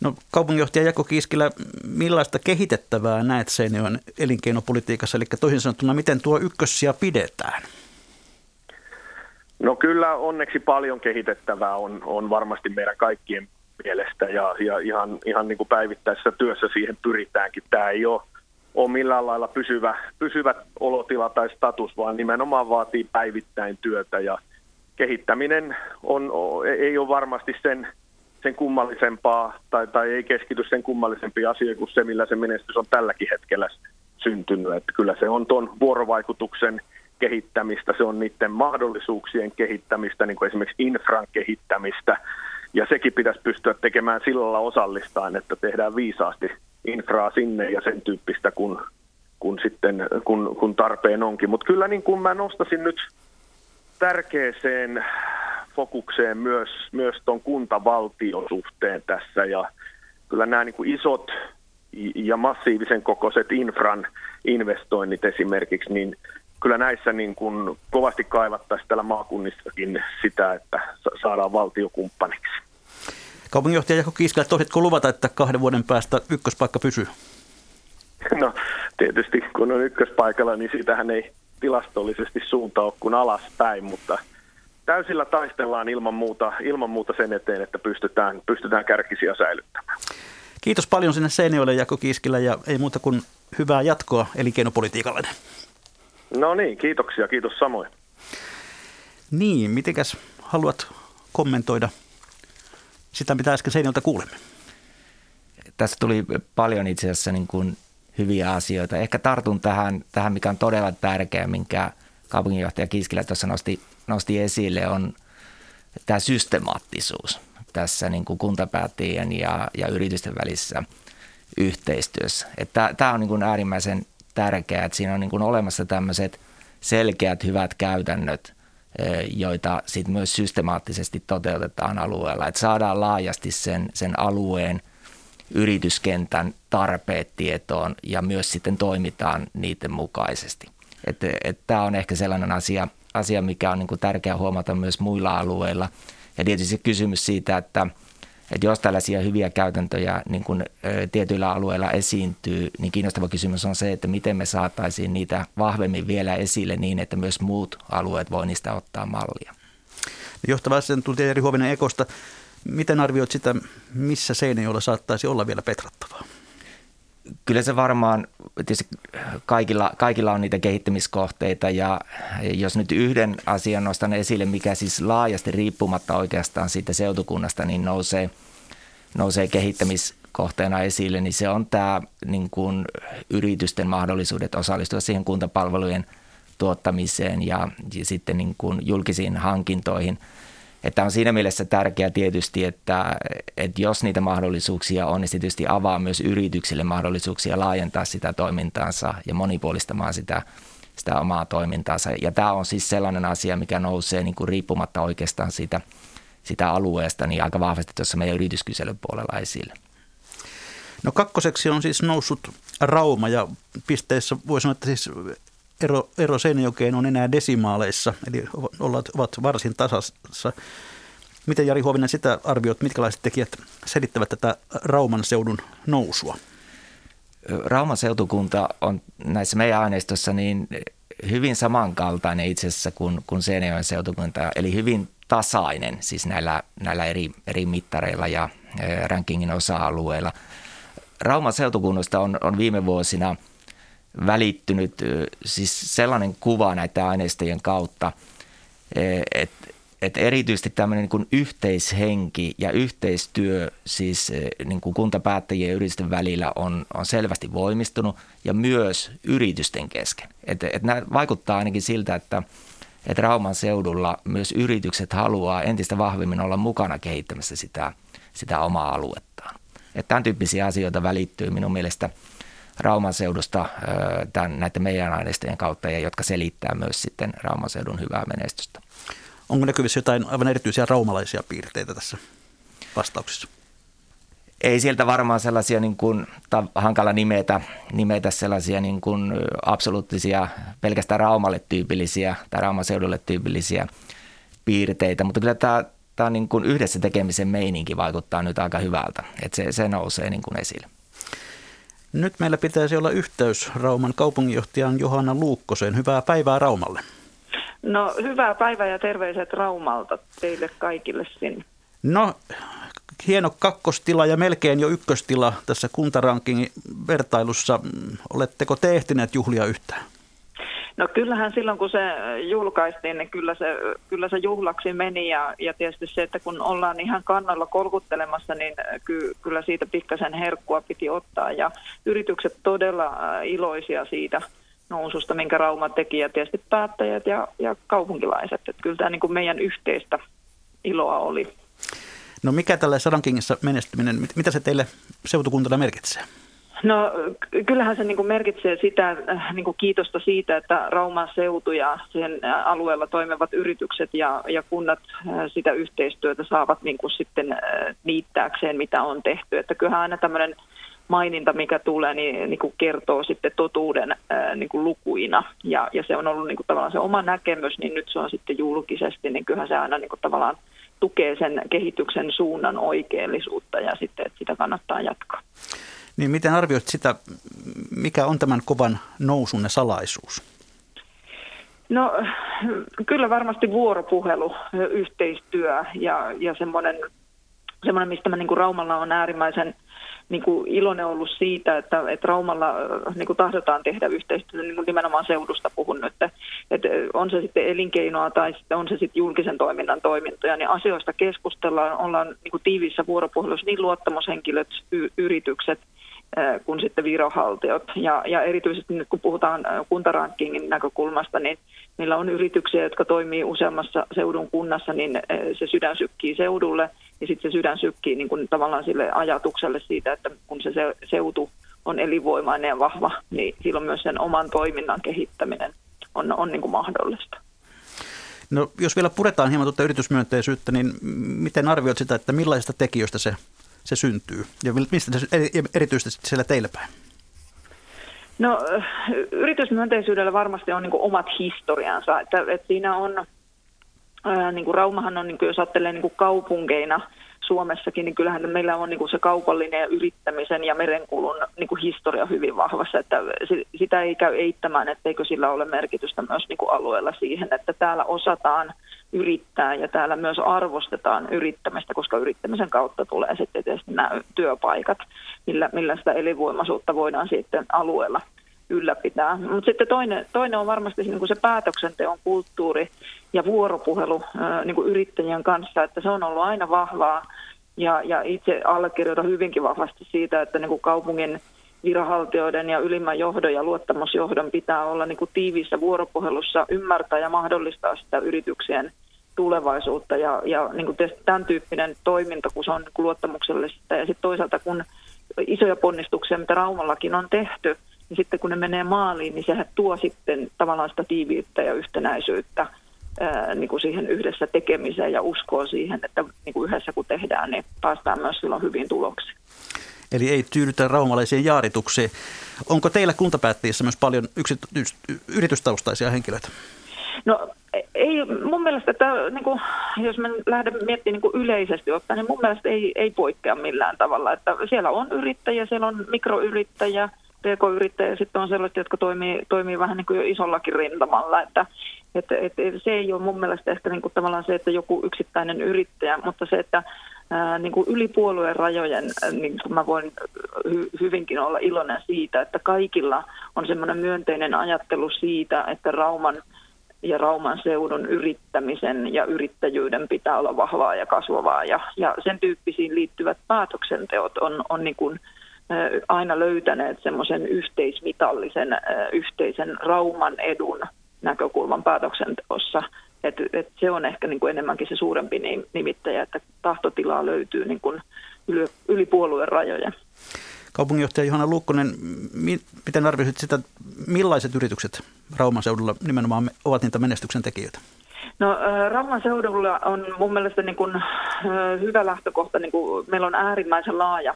No kaupunginjohtaja Jako Kiiskilä, millaista kehitettävää näet Seinäjoen elinkeinopolitiikassa, eli toisin sanottuna, miten tuo ykkössiä pidetään? No kyllä onneksi paljon kehitettävää on, on varmasti meidän kaikkien mielestä ja, ja ihan, ihan niin kuin päivittäisessä työssä siihen pyritäänkin. Tämä ei ole, ole millään lailla pysyvä, pysyvä olotila tai status, vaan nimenomaan vaatii päivittäin työtä ja kehittäminen on, ei ole varmasti sen, sen kummallisempaa tai, tai ei keskity sen kummallisempia asioita kuin se, millä se menestys on tälläkin hetkellä syntynyt. Että kyllä se on tuon vuorovaikutuksen – kehittämistä, se on niiden mahdollisuuksien kehittämistä, niin kuin esimerkiksi infran kehittämistä, ja sekin pitäisi pystyä tekemään sillä osallistaan, että tehdään viisaasti infraa sinne ja sen tyyppistä, kun, kun, sitten, kun, kun tarpeen onkin. Mutta kyllä niin kuin mä nostasin nyt tärkeäseen fokukseen myös, myös tuon kuntavaltiosuhteen tässä, ja kyllä nämä niin kuin isot ja massiivisen kokoiset infran investoinnit esimerkiksi, niin kyllä näissä niin kuin kovasti kaivattaisiin täällä maakunnissakin sitä, että saadaan valtiokumppaniksi. Kaupunginjohtaja Jako Kiiskälä, toisitko luvata, että kahden vuoden päästä ykköspaikka pysyy? No tietysti kun on ykköspaikalla, niin siitähän ei tilastollisesti suunta ole kuin alaspäin, mutta täysillä taistellaan ilman muuta, ilman muuta sen eteen, että pystytään, pystytään kärkisiä säilyttämään. Kiitos paljon sinne Seinäjoelle Jako Kiiskilä ja ei muuta kuin hyvää jatkoa elinkeinopolitiikalle. No niin, kiitoksia. Kiitos samoin. Niin, mitenkäs haluat kommentoida sitä, mitä äsken Seinältä kuulemme? Tässä tuli paljon itse asiassa niin kuin hyviä asioita. Ehkä tartun tähän, tähän, mikä on todella tärkeä, minkä kaupunginjohtaja Kiskilä tuossa nosti, nosti esille, on tämä systemaattisuus tässä niin kuin kuntapäättäjien ja, ja yritysten välissä yhteistyössä. Tämä on niin kuin äärimmäisen tärkeää, että siinä on niin kuin olemassa tämmöiset selkeät hyvät käytännöt, joita sitten myös systemaattisesti toteutetaan alueella, että saadaan laajasti sen, sen alueen yrityskentän tarpeet tietoon ja myös sitten toimitaan niiden mukaisesti. Että et tämä on ehkä sellainen asia, asia mikä on niin tärkeää huomata myös muilla alueilla. Ja tietysti kysymys siitä, että – että jos tällaisia hyviä käytäntöjä niin kuin, tietyillä alueilla esiintyy, niin kiinnostava kysymys on se, että miten me saataisiin niitä vahvemmin vielä esille niin, että myös muut alueet voi niistä ottaa mallia. Johtava asiantuntija Jari Huovinen Ekosta, miten arvioit sitä, missä Seinäjoella saattaisi olla vielä petrattavaa? Kyllä se varmaan, tietysti kaikilla, kaikilla on niitä kehittämiskohteita ja jos nyt yhden asian nostan esille, mikä siis laajasti riippumatta oikeastaan siitä seutukunnasta, niin nousee, nousee kehittämiskohteena esille, niin se on tämä niin kuin yritysten mahdollisuudet osallistua siihen kuntapalvelujen tuottamiseen ja, ja sitten niin kuin julkisiin hankintoihin – että on siinä mielessä tärkeää tietysti, että, että jos niitä mahdollisuuksia on, niin tietysti avaa myös yrityksille mahdollisuuksia laajentaa sitä toimintaansa ja monipuolistamaan sitä, sitä omaa toimintaansa. Ja tämä on siis sellainen asia, mikä nousee niin kuin riippumatta oikeastaan siitä, sitä alueesta niin aika vahvasti tuossa meidän yrityskyselyn puolella esille. No kakkoseksi on siis noussut Rauma ja pisteessä voi sanoa, että siis ero, ero Seinäjokeen on enää desimaaleissa, eli ovat, ovat varsin tasassa. Miten Jari Huovinen sitä arvioit, mitkälaiset tekijät selittävät tätä Rauman seudun nousua? Rauman seutukunta on näissä meidän aineistossa niin hyvin samankaltainen itse asiassa kuin, kuin Seinäjoen seutukunta, eli hyvin tasainen siis näillä, näillä eri, eri mittareilla ja rankingin osa-alueilla. Rauman seutukunnasta on, on viime vuosina – välittynyt siis sellainen kuva näiden aineistojen kautta, että että erityisesti tämmöinen niin yhteishenki ja yhteistyö siis eh, niin kuin kuntapäättäjien ja yritysten välillä on, on selvästi voimistunut ja myös yritysten kesken. Että et nämä vaikuttaa ainakin siltä, että, että Rauman seudulla myös yritykset haluaa entistä vahvemmin olla mukana kehittämässä sitä, sitä omaa aluettaan. Että tämän tyyppisiä asioita välittyy minun mielestä Rauman seudusta tämän, näiden meidän aineistojen kautta ja jotka selittää myös sitten Rauman seudun hyvää menestystä. Onko näkyvissä jotain aivan erityisiä raumalaisia piirteitä tässä vastauksessa? Ei sieltä varmaan sellaisia niin kuin, hankala nimetä, nimetä sellaisia niin kuin absoluuttisia, pelkästään Raumalle tyypillisiä tai Rauman seudulle tyypillisiä piirteitä, mutta kyllä tämä, tämä niin kuin yhdessä tekemisen meininki vaikuttaa nyt aika hyvältä, että se, se nousee niin kuin esille. Nyt meillä pitäisi olla yhteys Rauman kaupunginjohtajan Johanna Luukkoseen. Hyvää päivää Raumalle. No hyvää päivää ja terveiset Raumalta teille kaikille sinne. No hieno kakkostila ja melkein jo ykköstila tässä kuntarankingin vertailussa. Oletteko te ehtineet juhlia yhtään? No kyllähän silloin kun se julkaistiin, niin kyllä se, kyllä se juhlaksi meni ja, ja tietysti se, että kun ollaan ihan kannalla kolkuttelemassa, niin ky, kyllä siitä pikkasen herkkua piti ottaa ja yritykset todella äh, iloisia siitä noususta, minkä Rauma teki ja tietysti päättäjät ja, ja kaupunkilaiset. Että kyllä tämä niin kuin meidän yhteistä iloa oli. No mikä tällä Sadankingissa menestyminen, mitä se teille seutukuntana merkitsee? No kyllähän se niin kuin merkitsee sitä äh, niin kuin kiitosta siitä, että Rauman seutu ja sen äh, alueella toimivat yritykset ja, ja kunnat äh, sitä yhteistyötä saavat niin kuin sitten niittääkseen, mitä on tehty. Että kyllähän aina tämmöinen maininta, mikä tulee, niin, niin kuin kertoo sitten totuuden niin kuin lukuina. Ja, ja se on ollut niin kuin tavallaan se oma näkemys, niin nyt se on sitten julkisesti, niin kyllähän se aina niin kuin tavallaan tukee sen kehityksen suunnan oikeellisuutta ja sitten, että sitä kannattaa jatkaa. Niin miten arvioit sitä, mikä on tämän kovan nousun salaisuus? No kyllä varmasti vuoropuhelu, yhteistyö ja, ja semmoinen, semmoinen, mistä mä niin kuin Raumalla on äärimmäisen niin kuin iloinen ollut siitä, että, että Raumalla niin kuin tahdotaan tehdä yhteistyötä, niin kuin nimenomaan seudusta puhun nyt, että, että on se sitten elinkeinoa tai sitten on se sitten julkisen toiminnan toimintoja, niin asioista keskustellaan, ollaan niin kuin tiiviissä vuoropuhelussa niin luottamushenkilöt, y- yritykset – kuin sitten virohaltiot. Ja, ja erityisesti nyt kun puhutaan kuntarankingin näkökulmasta, niin meillä on yrityksiä, jotka toimii useammassa seudun kunnassa, niin se sydän sykkii seudulle ja sitten se sydän sykkii niin kuin tavallaan sille ajatukselle siitä, että kun se seutu on elinvoimainen ja vahva, niin silloin myös sen oman toiminnan kehittäminen on, on niin kuin mahdollista. No, jos vielä puretaan hieman tuota yritysmyönteisyyttä, niin miten arvioit sitä, että millaisista tekijöistä se se syntyy? Ja mistä se erityisesti siellä teillä päin? No yritysmyönteisyydellä varmasti on niin omat historiansa. Että, että siinä on, niin Raumahan on, niin kuin, jos ajattelee niin kaupunkeina Suomessakin, niin kyllähän meillä on niin kuin se kaupallinen ja yrittämisen ja merenkulun niin kuin historia hyvin vahvassa. Että sitä ei käy eittämään, etteikö sillä ole merkitystä myös niin kuin alueella siihen, että täällä osataan – yrittää ja täällä myös arvostetaan yrittämistä, koska yrittämisen kautta tulee sitten tietysti nämä työpaikat, millä, millä sitä elinvoimaisuutta voidaan sitten alueella ylläpitää. Mutta sitten toinen, toinen on varmasti niin kuin se päätöksenteon kulttuuri ja vuoropuhelu niin kuin yrittäjien kanssa, että se on ollut aina vahvaa. Ja, ja itse allekirjoitan hyvinkin vahvasti siitä, että niin kuin kaupungin viranhaltijoiden ja ylimmän johdon ja luottamusjohdon pitää olla niin kuin tiiviissä vuoropuhelussa, ymmärtää ja mahdollistaa sitä yrityksien tulevaisuutta. Ja, ja niin kuin tämän tyyppinen toiminta, kun se on niin kuin luottamuksellista. Ja sitten toisaalta kun isoja ponnistuksia, mitä Raumallakin on tehty, niin sitten kun ne menee maaliin, niin sehän tuo sitten tavallaan sitä tiiviyttä ja yhtenäisyyttä ää, niin kuin siihen yhdessä tekemiseen ja uskoo siihen, että niin kuin yhdessä kun tehdään, niin päästään myös silloin hyvin tuloksiin. Eli ei tyydytä raumalaisiin jaarituksiin. Onko teillä kuntapäättäjissä myös paljon yritystaustaisia henkilöitä? No ei mun mielestä, että niin kuin, jos me lähden miettimään niin kuin yleisesti ottaen, niin mun mielestä ei, ei poikkea millään tavalla. Että siellä on yrittäjiä, siellä on mikroyrittäjiä, pk-yrittäjiä sitten on sellaiset, jotka toimii, toimii vähän niin kuin jo isollakin rintamalla. Että, että, että se ei ole mun mielestä ehkä niin kuin tavallaan se, että joku yksittäinen yrittäjä, mutta se, että ää, niin kuin yli puolueen rajojen niin kuin mä voin hy- hyvinkin olla iloinen siitä, että kaikilla on semmoinen myönteinen ajattelu siitä, että Rauman ja Rauman seudun yrittämisen ja yrittäjyyden pitää olla vahvaa ja kasvavaa. Ja, ja sen tyyppisiin liittyvät päätöksenteot on, on niin kuin, aina löytäneet semmoisen yhteismitallisen yhteisen Rauman edun näkökulman päätöksenteossa. Et, et se on ehkä niin kuin enemmänkin se suurempi nimittäjä, että tahtotilaa löytyy niin kuin yli, yli puolueen rajojen. Kaupunginjohtaja Johanna Luukkonen, miten arvioisit sitä, millaiset yritykset Rauman seudulla nimenomaan ovat niitä menestyksen tekijöitä? No Rauman seudulla on mun mielestä niin kuin, hyvä lähtökohta, niin kuin, meillä on äärimmäisen laaja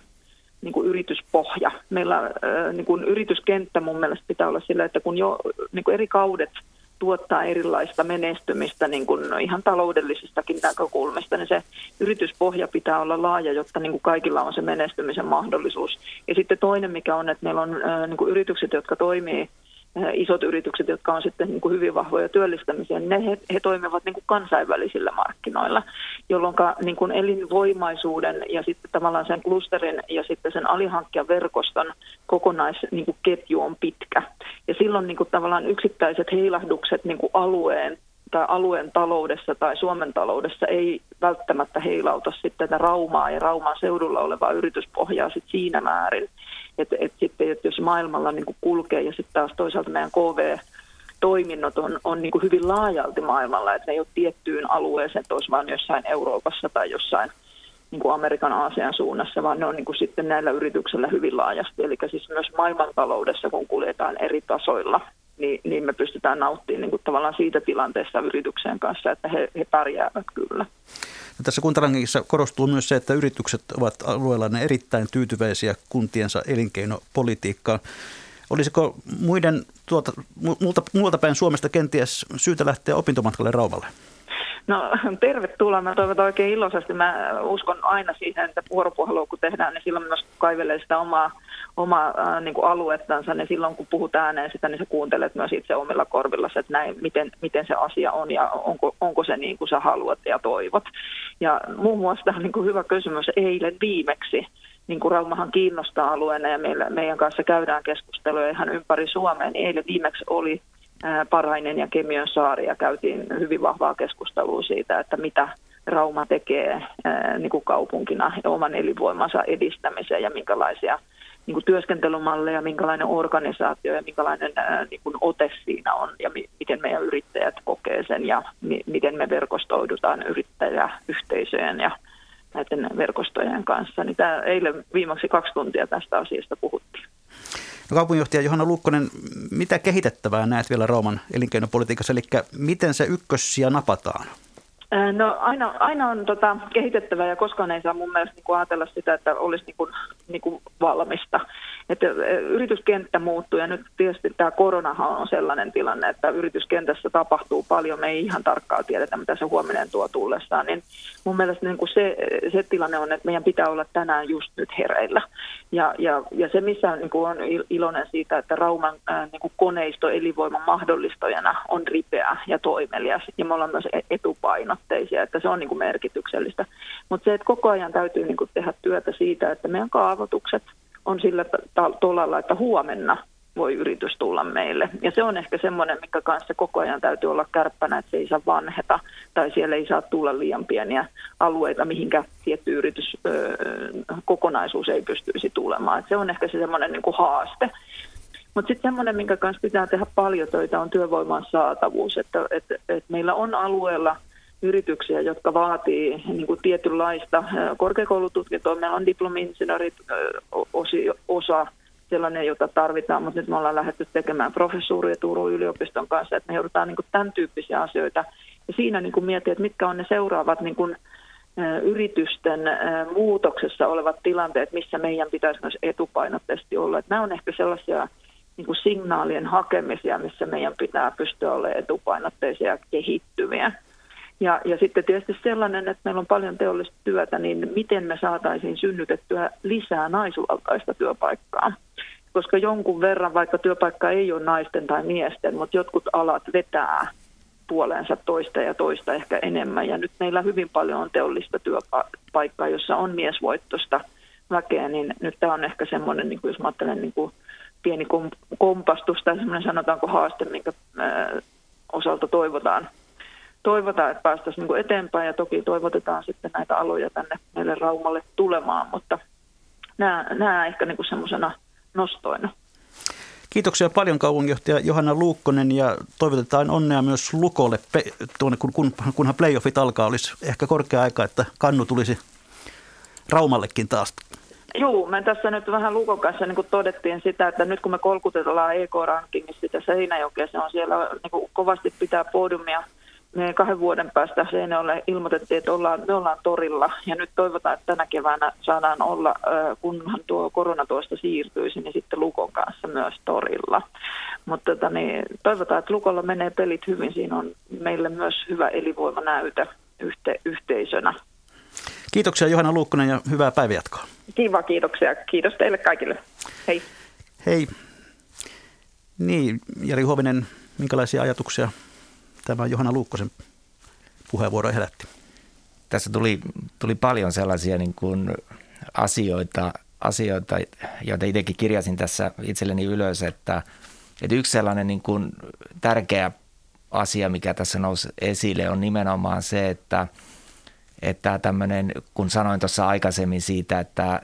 niin kuin yrityspohja. Meillä niin kuin yrityskenttä mun mielestä pitää olla sillä, että kun jo niin kuin eri kaudet – tuottaa erilaista menestymistä niin kuin ihan taloudellisistakin näkökulmista, niin se yrityspohja pitää olla laaja, jotta niin kuin kaikilla on se menestymisen mahdollisuus. Ja sitten toinen, mikä on, että meillä on niin kuin yritykset, jotka toimii isot yritykset, jotka on sitten niin kuin hyvin vahvoja työllistämiseen, ne he, he toimivat niin kuin kansainvälisillä markkinoilla, jolloin niin kuin elinvoimaisuuden ja sitten tavallaan sen klusterin ja sitten sen alihankkijaverkoston kokonaisketju niin kuin on pitkä. Ja silloin niin kuin tavallaan yksittäiset heilahdukset niin kuin alueen tai alueen taloudessa tai Suomen taloudessa ei välttämättä heilauta sitten tätä Raumaa ja Rauman seudulla olevaa yrityspohjaa sitten siinä määrin. Että et sitten, että jos maailmalla niin kuin kulkee ja sitten taas toisaalta meidän KV toiminnot on, on niin kuin hyvin laajalti maailmalla, että ne ei ole tiettyyn alueeseen, että olisi vain jossain Euroopassa tai jossain niin kuin Amerikan Aasian suunnassa, vaan ne on niin kuin sitten näillä yrityksillä hyvin laajasti. Eli siis myös maailmantaloudessa, kun kuljetaan eri tasoilla, niin, niin me pystytään nauttimaan niin kuin tavallaan siitä tilanteessa yrityksen kanssa, että he, he pärjäävät kyllä. No tässä kuntarankingissa korostuu myös se, että yritykset ovat alueella ne erittäin tyytyväisiä kuntiensa elinkeinopolitiikkaan. Olisiko muiden tuota, muulta, muulta päin Suomesta kenties syytä lähteä opintomatkalle Raumalle? No tervetuloa. Mä toivon oikein iloisesti. Mä uskon aina siihen, että vuoropuhelua kun tehdään, niin silloin myös kaivelee sitä omaa, omaa äh, niin kuin aluettansa. Niin silloin kun puhut ääneen sitä, niin sä kuuntelet myös itse omilla korvilla, että näin, miten, miten se asia on ja onko, onko se niin kuin sä haluat ja toivot. Ja muun muassa niin kuin hyvä kysymys eilen viimeksi niin kuin Raumahan kiinnostaa alueena ja meillä, meidän kanssa käydään keskusteluja ihan ympäri Suomea, niin eilen viimeksi oli Parainen ja Kemiön saari ja käytiin hyvin vahvaa keskustelua siitä, että mitä Rauma tekee niin kuin kaupunkina oman elinvoimansa edistämiseen ja minkälaisia niin kuin työskentelymalleja, minkälainen organisaatio ja minkälainen niin kuin ote siinä on ja mi- miten meidän yrittäjät kokee sen ja mi- miten me verkostoidutaan yrittäjäyhteisöjen ja näiden verkostojen kanssa. Niin tämä eilen viimeksi kaksi tuntia tästä asiasta puhuttiin. No, kaupunginjohtaja Johanna Lukkonen, mitä kehitettävää näet vielä Rooman elinkeinopolitiikassa, eli miten se ykkössiä napataan? No aina, aina on tota, kehitettävää ja koskaan ei saa mun mielestä niin ajatella sitä, että olisi niin kuin, niin kuin valmista. Että yrityskenttä muuttuu ja nyt tietysti tämä koronahan on sellainen tilanne, että yrityskentässä tapahtuu paljon. Me ei ihan tarkkaan tiedetä, mitä se huominen tuo tullessaan. Niin mun mielestä niin kuin se, se tilanne on, että meidän pitää olla tänään just nyt hereillä. Ja, ja, ja se, missä niin kuin on iloinen siitä, että Rauman niin kuin koneisto elinvoiman mahdollistajana on ripeä ja toimelias. Ja me ollaan myös e-, etupainotteisia, että se on niin kuin merkityksellistä. Mutta se, että koko ajan täytyy niin kuin tehdä työtä siitä, että meidän kaavoitukset on sillä tolalla, että huomenna voi yritys tulla meille. Ja se on ehkä semmoinen, mikä kanssa koko ajan täytyy olla kärppänä, että se ei saa vanheta tai siellä ei saa tulla liian pieniä alueita, mihinkä tietty yritys kokonaisuus ei pystyisi tulemaan. Et se on ehkä se semmoinen niin haaste. Mutta sitten semmoinen, minkä kanssa pitää tehdä paljon töitä, on työvoiman saatavuus. Että et, et meillä on alueella yrityksiä, jotka vaatii niin kuin tietynlaista korkeakoulututkintoa. Meillä on diplomi-insinöörit osa sellainen, jota tarvitaan, mutta nyt me ollaan lähdetty tekemään professuuria Turun yliopiston kanssa, että me joudutaan niin kuin tämän tyyppisiä asioita. Ja siinä niin kuin mietin, että mitkä on ne seuraavat niin kuin, yritysten muutoksessa olevat tilanteet, missä meidän pitäisi myös etupainotteisesti olla. Että nämä on ehkä sellaisia niin kuin signaalien hakemisia, missä meidän pitää pystyä olemaan etupainotteisia ja kehittyviä. Ja, ja sitten tietysti sellainen, että meillä on paljon teollista työtä, niin miten me saataisiin synnytettyä lisää naisvaltaista työpaikkaa. Koska jonkun verran, vaikka työpaikka ei ole naisten tai miesten, mutta jotkut alat vetää puoleensa toista ja toista ehkä enemmän. Ja nyt meillä hyvin paljon on teollista työpaikkaa, jossa on miesvoittosta väkeä, niin nyt tämä on ehkä semmoinen, niin kuin jos mä ajattelen niin kuin pieni kompastus tai semmoinen sanotaanko haaste, minkä osalta toivotaan, toivotaan että päästäisiin niin eteenpäin ja toki toivotetaan sitten näitä aloja tänne meille Raumalle tulemaan, mutta nämä, nämä ehkä niin semmoisena nostoina. Kiitoksia paljon kaupunginjohtaja Johanna Luukkonen ja toivotetaan onnea myös Lukolle, tuonne, kun, kun, kunhan playoffit alkaa. Olisi ehkä korkea aika, että kannu tulisi Raumallekin taas. Joo, me tässä nyt vähän Lukon kanssa niin kuin todettiin sitä, että nyt kun me kolkutellaan EK-rankingissa sitä Seinäjokea, se on siellä niin kuin kovasti pitää podiumia me kahden vuoden päästä Seinäjoelle ilmoitettiin, että ollaan, me ollaan torilla ja nyt toivotaan, että tänä keväänä saadaan olla, kunhan tuo koronatuosta siirtyisi, niin sitten Lukon kanssa myös torilla. Mutta tota, niin, toivotaan, että Lukolla menee pelit hyvin. Siinä on meille myös hyvä elinvoima näytä yhte, yhteisönä. Kiitoksia Johanna Luukkonen ja hyvää päivänjatkoa. Kiva, kiitoksia. Kiitos teille kaikille. Hei. Hei. Niin, Jari Huovinen, minkälaisia ajatuksia tämä Johanna Luukkosen puheenvuoro herätti? Tässä tuli, tuli paljon sellaisia niin kuin asioita, asioita, joita itsekin kirjasin tässä itselleni ylös, että, että yksi sellainen niin kuin tärkeä asia, mikä tässä nousi esille, on nimenomaan se, että – että tämmöinen, kun sanoin tuossa aikaisemmin siitä, että,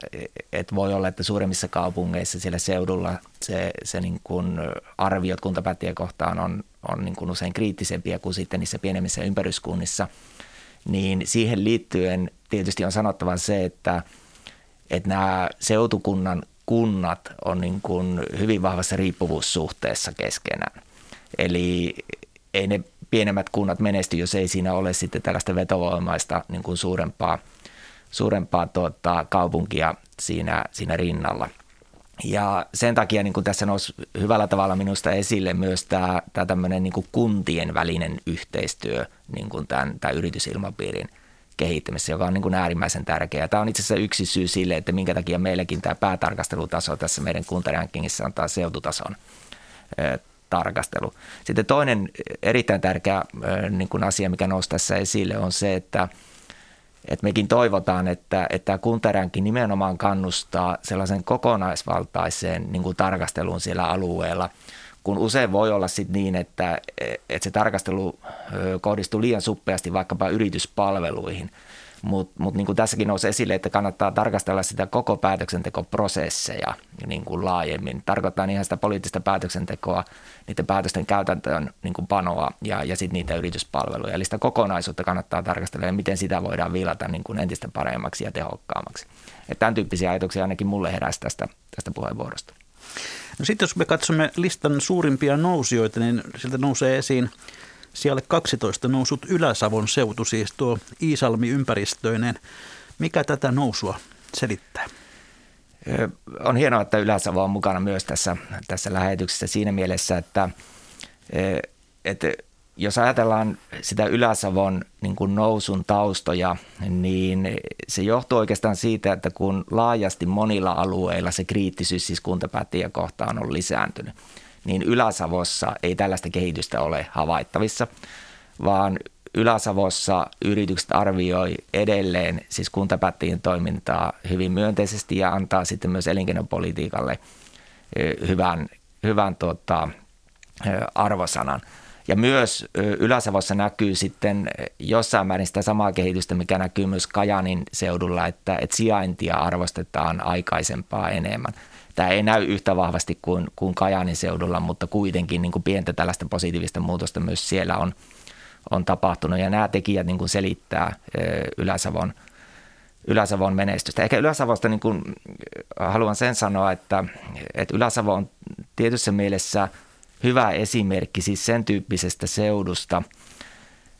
että voi olla, että suuremmissa kaupungeissa siellä seudulla se, se niin kuin arviot kuntapäättäjien kohtaan on, on niin kuin usein kriittisempiä kuin sitten niissä pienemmissä ympäryskunnissa, niin siihen liittyen tietysti on sanottava se, että, että nämä seutukunnan kunnat on niin kuin hyvin vahvassa riippuvuussuhteessa keskenään. Eli ei ne pienemmät kunnat menesty, jos ei siinä ole sitten tällaista vetovoimaista niin kuin suurempaa, suurempaa tuota, kaupunkia siinä, siinä rinnalla. Ja sen takia niin kuin tässä nousi hyvällä tavalla minusta esille myös tämä, tämä tämmöinen niin kuin kuntien välinen yhteistyö niin kuin tämän, tämän yritysilmapiirin kehittämisessä, joka on niin kuin äärimmäisen tärkeää. Tämä on itse asiassa yksi syy sille, että minkä takia meilläkin tämä päätarkastelutaso tässä meidän kuntarankingissa on taas seututason tarkastelu. Sitten toinen erittäin tärkeä niin kuin asia, mikä nousi tässä esille, on se, että, että mekin toivotaan, että, että kuntaränki nimenomaan kannustaa sellaisen kokonaisvaltaiseen niin kuin tarkasteluun siellä alueella, kun usein voi olla sit niin, että, että se tarkastelu kohdistuu liian suppeasti vaikkapa yrityspalveluihin – mutta mut niin tässäkin nousi esille, että kannattaa tarkastella sitä koko päätöksentekoprosesseja niin kuin laajemmin. Tarkoittaa ihan sitä poliittista päätöksentekoa, niiden päätösten käytäntöön niin kuin panoa ja, ja sitten niitä yrityspalveluja. Eli sitä kokonaisuutta kannattaa tarkastella ja miten sitä voidaan viilata niin kuin entistä paremmaksi ja tehokkaammaksi. Et tämän tyyppisiä ajatuksia ainakin mulle heräsi tästä, tästä puheenvuorosta. No sitten jos me katsomme listan suurimpia nousijoita, niin sieltä nousee esiin – Siellä 12 nousut Ylä-Savon seutu, siis tuo Iisalmi ympäristöinen. Mikä tätä nousua selittää? On hienoa, että Ylä-Savo on mukana myös tässä, tässä lähetyksessä siinä mielessä, että, että jos ajatellaan sitä Ylä-Savon niin kuin nousun taustoja, niin se johtuu oikeastaan siitä, että kun laajasti monilla alueilla se kriittisyys siis kuntapäättäjiä kohtaan on lisääntynyt – niin Ylä-Savossa ei tällaista kehitystä ole havaittavissa, vaan Ylä-Savossa yritykset arvioi edelleen siis kuntapäättäjien toimintaa hyvin myönteisesti ja antaa sitten myös elinkeinopolitiikalle hyvän, hyvän tuota, arvosanan. Ja myös Ylä-Savossa näkyy sitten jossain määrin sitä samaa kehitystä, mikä näkyy myös Kajanin seudulla, että, että sijaintia arvostetaan aikaisempaa enemmän – Tämä ei näy yhtä vahvasti kuin, kuin Kajaanin seudulla, mutta kuitenkin niin kuin pientä tällaista positiivista muutosta myös siellä on, on tapahtunut. Ja nämä tekijät niin kuin selittää Ylä-Savon, Ylä-Savon menestystä. Ehkä Ylä-Savosta niin kuin, haluan sen sanoa, että, että Ylä-Savo on tietyssä mielessä hyvä esimerkki siis sen tyyppisestä seudusta –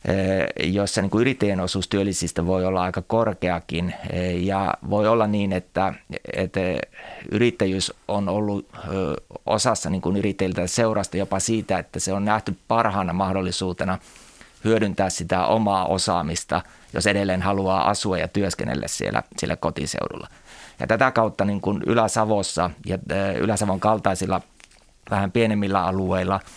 Eh, jossa niin kuin yrittäjien osuus työllisistä voi olla aika korkeakin eh, ja voi olla niin, että, että yrittäjyys on ollut osassa niin kuin yrittäjiltä seurasta jopa siitä, että se on nähty parhaana mahdollisuutena hyödyntää sitä omaa osaamista, jos edelleen haluaa asua ja työskennellä siellä, siellä kotiseudulla. Ja tätä kautta niin kuin Ylä-Savossa ja Ylä-Savon kaltaisilla vähän pienemmillä alueilla –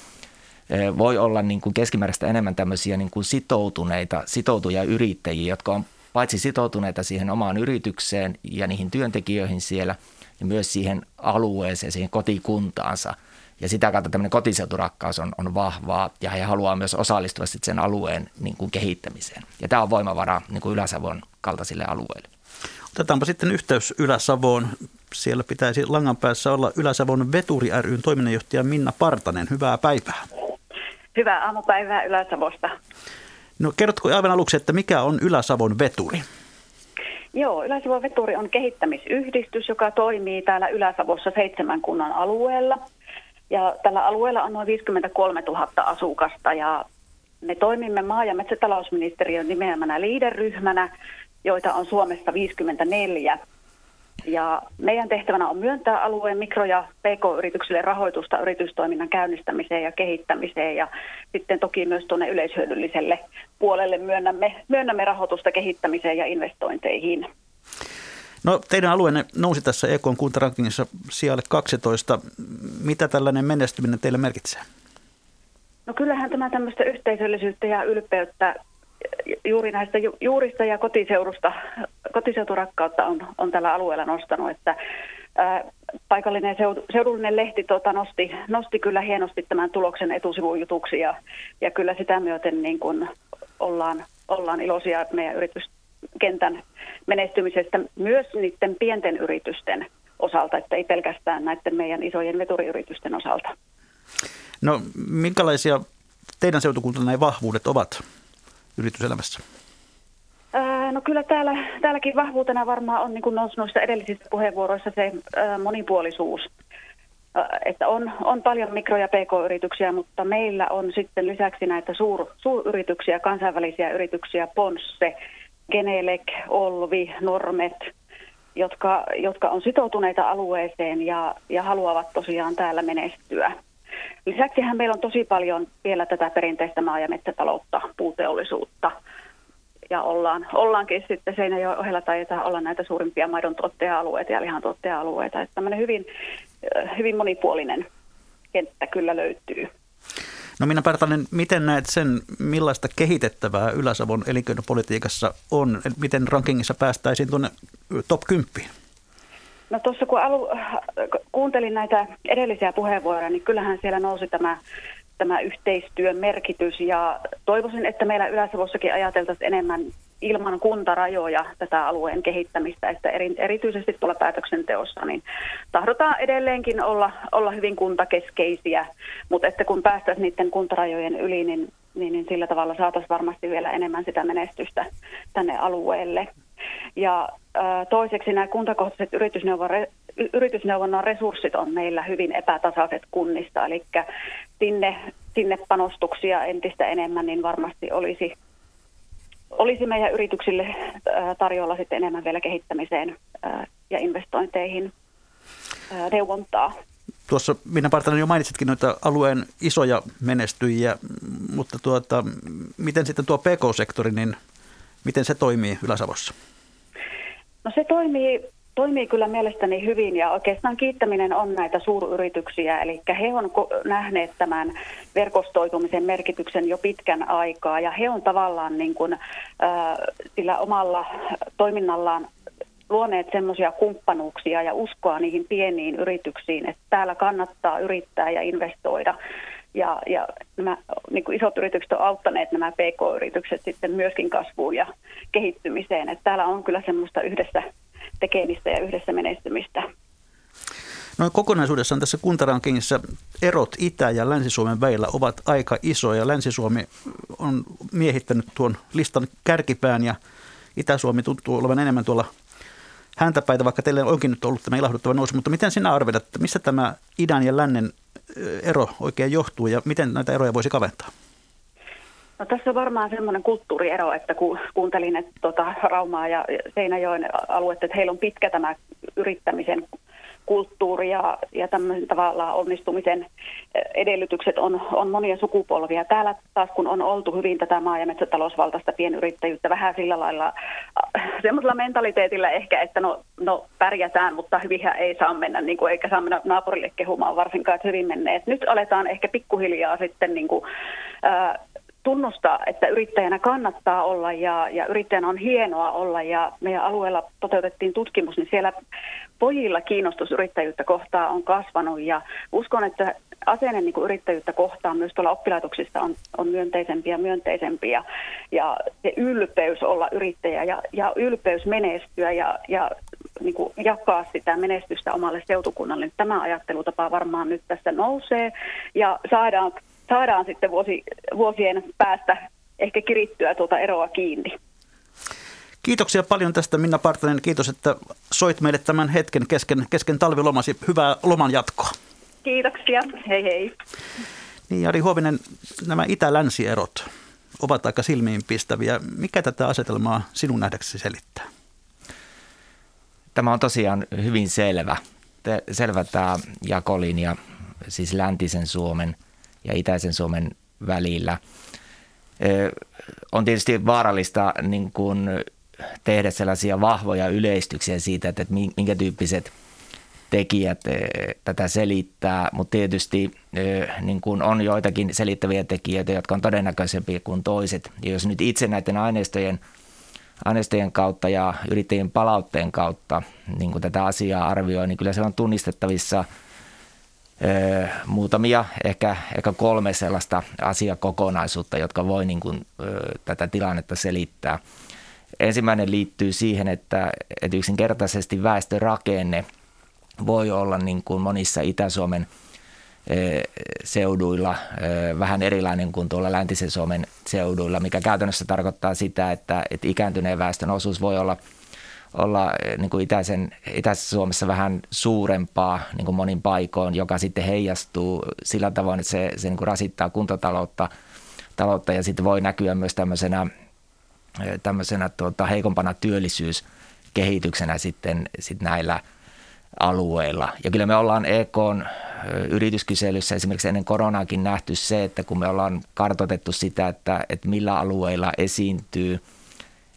voi olla niin kuin keskimääräistä enemmän tämmöisiä niin kuin sitoutuneita, sitoutuja yrittäjiä, jotka on paitsi sitoutuneita siihen omaan yritykseen ja niihin työntekijöihin siellä, ja myös siihen alueeseen, siihen kotikuntaansa. Ja sitä kautta tämmöinen kotiseuturakkaus on, on vahvaa ja he haluaa myös osallistua sen alueen niin kuin kehittämiseen. Ja tämä on voimavara niin kuin Ylä-Savon kaltaisille alueille. Otetaanpa sitten yhteys Ylä-Savoon. Siellä pitäisi langan päässä olla Ylä-Savon Veturi ryn toiminnanjohtaja Minna Partanen. Hyvää päivää. Hyvää aamupäivää Ylä-Savosta. No kerrotko aivan aluksi, että mikä on Ylä-Savon Veturi? Joo, Ylä-Savon Veturi on kehittämisyhdistys, joka toimii täällä Ylä-Savossa seitsemän kunnan alueella. Ja tällä alueella on noin 53 000 asukasta ja me toimimme maa- ja metsätalousministeriön nimeämänä liideryhmänä, joita on Suomessa 54. Ja meidän tehtävänä on myöntää alueen mikro- ja pk-yrityksille rahoitusta yritystoiminnan käynnistämiseen ja kehittämiseen ja sitten toki myös tuonne yleishyödylliselle puolelle myönnämme, myönnämme rahoitusta kehittämiseen ja investointeihin. No teidän alueenne nousi tässä EKn kuntarankingissa sijalle 12. Mitä tällainen menestyminen teille merkitsee? No kyllähän tämä tämmöistä yhteisöllisyyttä ja ylpeyttä juuri näistä juurista ja kotiseudusta, kotiseuturakkautta on, on tällä alueella nostanut, että paikallinen seudullinen lehti tota, nosti, nosti kyllä hienosti tämän tuloksen etusivujutuksi ja, ja kyllä sitä myöten niin kun ollaan, ollaan iloisia meidän yrityskentän menestymisestä myös niiden pienten yritysten osalta, että ei pelkästään näiden meidän isojen veturiyritysten osalta. No minkälaisia teidän seutukuntanne vahvuudet ovat yrityselämässä? No kyllä täällä, täälläkin vahvuutena varmaan on niin kuin noussut noissa edellisissä puheenvuoroissa se monipuolisuus. Että on, on paljon mikro- ja pk-yrityksiä, mutta meillä on sitten lisäksi näitä suur, suuryrityksiä, kansainvälisiä yrityksiä, Ponsse, Genelec, Olvi, Normet, jotka, jotka on sitoutuneita alueeseen ja, ja haluavat tosiaan täällä menestyä. Lisäksihän meillä on tosi paljon vielä tätä perinteistä maa- ja metsätaloutta, puuteollisuutta. Ja ollaan, ollaankin sitten jo ohella taitaa olla näitä suurimpia maidon tuottaja-alueita ja lihan tuottaja-alueita. Että tämmöinen hyvin, hyvin monipuolinen kenttä kyllä löytyy. No Minna Partanen, miten näet sen, millaista kehitettävää Ylä-Savon elinkeinopolitiikassa on? Miten rankingissa päästäisiin tuonne top 10? No tuossa kun alu, kuuntelin näitä edellisiä puheenvuoroja, niin kyllähän siellä nousi tämä, tämä yhteistyön merkitys ja toivoisin, että meillä Ylä-Savossakin ajateltaisiin enemmän ilman kuntarajoja tätä alueen kehittämistä, että eri, erityisesti tuolla päätöksenteossa, niin tahdotaan edelleenkin olla, olla hyvin kuntakeskeisiä, mutta että kun päästäisiin niiden kuntarajojen yli, niin, niin, niin sillä tavalla saataisiin varmasti vielä enemmän sitä menestystä tänne alueelle. Ja toiseksi nämä kuntakohtaiset yritysneuvon, yritysneuvonnan resurssit on meillä hyvin epätasaiset kunnista, eli sinne, sinne panostuksia entistä enemmän, niin varmasti olisi, olisi meidän yrityksille tarjolla sitten enemmän vielä kehittämiseen ja investointeihin neuvontaa. Tuossa Minna Partanen jo mainitsitkin noita alueen isoja menestyjiä, mutta tuota, miten sitten tuo PK-sektori, niin miten se toimii Ylä-Savossa? No se toimii, toimii kyllä mielestäni hyvin ja oikeastaan kiittäminen on näitä suuryrityksiä. Eli he on nähneet tämän verkostoitumisen merkityksen jo pitkän aikaa ja he on tavallaan niin kuin, äh, sillä omalla toiminnallaan luoneet semmoisia kumppanuuksia ja uskoa niihin pieniin yrityksiin, että täällä kannattaa yrittää ja investoida. Ja, ja nämä niin isot yritykset ovat auttaneet nämä PK-yritykset sitten myöskin kasvuun ja kehittymiseen. Että täällä on kyllä semmoista yhdessä tekemistä ja yhdessä menestymistä. Noin kokonaisuudessaan tässä kuntarankingissa erot Itä- ja Länsi-Suomen välillä ovat aika isoja. Länsi-Suomi on miehittänyt tuon listan kärkipään ja Itä-Suomi tuntuu olevan enemmän tuolla häntäpäitä, vaikka teille onkin nyt ollut tämä ilahduttava nousu. Mutta miten sinä arvelet, että missä tämä idän ja lännen ero oikein johtuu ja miten näitä eroja voisi kaventaa? No tässä on varmaan semmoinen kulttuuriero, että kun kuuntelin että tuota, Raumaa ja Seinäjoen aluetta, että heillä on pitkä tämä yrittämisen kulttuuri ja, ja tämmöisen tavallaan onnistumisen edellytykset on, on monia sukupolvia. Täällä taas kun on oltu hyvin tätä maa- ja metsätalousvaltaista pienyrittäjyyttä vähän sillä lailla semmoisella mentaliteetillä ehkä, että no, no pärjätään, mutta hyvinhän ei saa mennä, niin kuin, eikä saa mennä naapurille kehumaan varsinkaan, että hyvin menneet. Nyt aletaan ehkä pikkuhiljaa sitten niin kuin, ää, tunnustaa, että yrittäjänä kannattaa olla ja, ja yrittäjänä on hienoa olla ja meidän alueella toteutettiin tutkimus, niin siellä pojilla kiinnostus yrittäjyyttä kohtaan on kasvanut ja uskon, että asenne niin yrittäjyyttä kohtaan myös tuolla oppilaitoksissa on, on myönteisempiä ja myönteisempiä ja se ylpeys olla yrittäjä ja, ja ylpeys menestyä ja, ja niin kuin jakaa sitä menestystä omalle seutukunnalle. Niin tämä ajattelutapa varmaan nyt tässä nousee ja saadaan, saadaan sitten vuosi, vuosien päästä ehkä kirittyä tuota eroa kiinni. Kiitoksia paljon tästä Minna Partanen. Kiitos, että soit meille tämän hetken kesken, kesken talvilomasi. Hyvää loman jatkoa. Kiitoksia. Hei hei. Niin Jari Huovinen, nämä itä-länsi-erot ovat aika silmiinpistäviä. Mikä tätä asetelmaa sinun nähdäksesi selittää? Tämä on tosiaan hyvin selvä. Selvä tämä jakolinja siis läntisen Suomen ja itäisen Suomen välillä. On tietysti vaarallista niin kuin tehdä sellaisia vahvoja yleistyksiä siitä, että minkä tyyppiset tekijät tätä selittää, mutta tietysti niin kuin on joitakin selittäviä tekijöitä, jotka on todennäköisempiä kuin toiset. Ja jos nyt itse näiden aineistojen – aineistojen kautta ja yrittäjien palautteen kautta niin kuin tätä asiaa arvioi, niin kyllä se on tunnistettavissa ö, muutamia, ehkä, ehkä kolme sellaista asiakokonaisuutta, jotka voi niin kuin, ö, tätä tilannetta selittää. Ensimmäinen liittyy siihen, että, että yksinkertaisesti väestörakenne voi olla niin kuin monissa Itä-Suomen – seuduilla vähän erilainen kuin tuolla läntisen Suomen seuduilla, mikä käytännössä tarkoittaa sitä, että, että ikääntyneen väestön osuus voi olla, olla niin kuin itäisen, itäisessä Suomessa vähän suurempaa niin kuin monin paikoin, joka sitten heijastuu sillä tavoin, että se, se niin kuin rasittaa kuntataloutta taloutta ja sitten voi näkyä myös tämmöisenä, tämmöisenä tuota, heikompana työllisyyskehityksenä sitten, sitten näillä alueilla. Ja kyllä me ollaan EKn yrityskyselyssä esimerkiksi ennen koronaakin nähty se, että kun me ollaan kartoitettu sitä, että, että millä alueilla esiintyy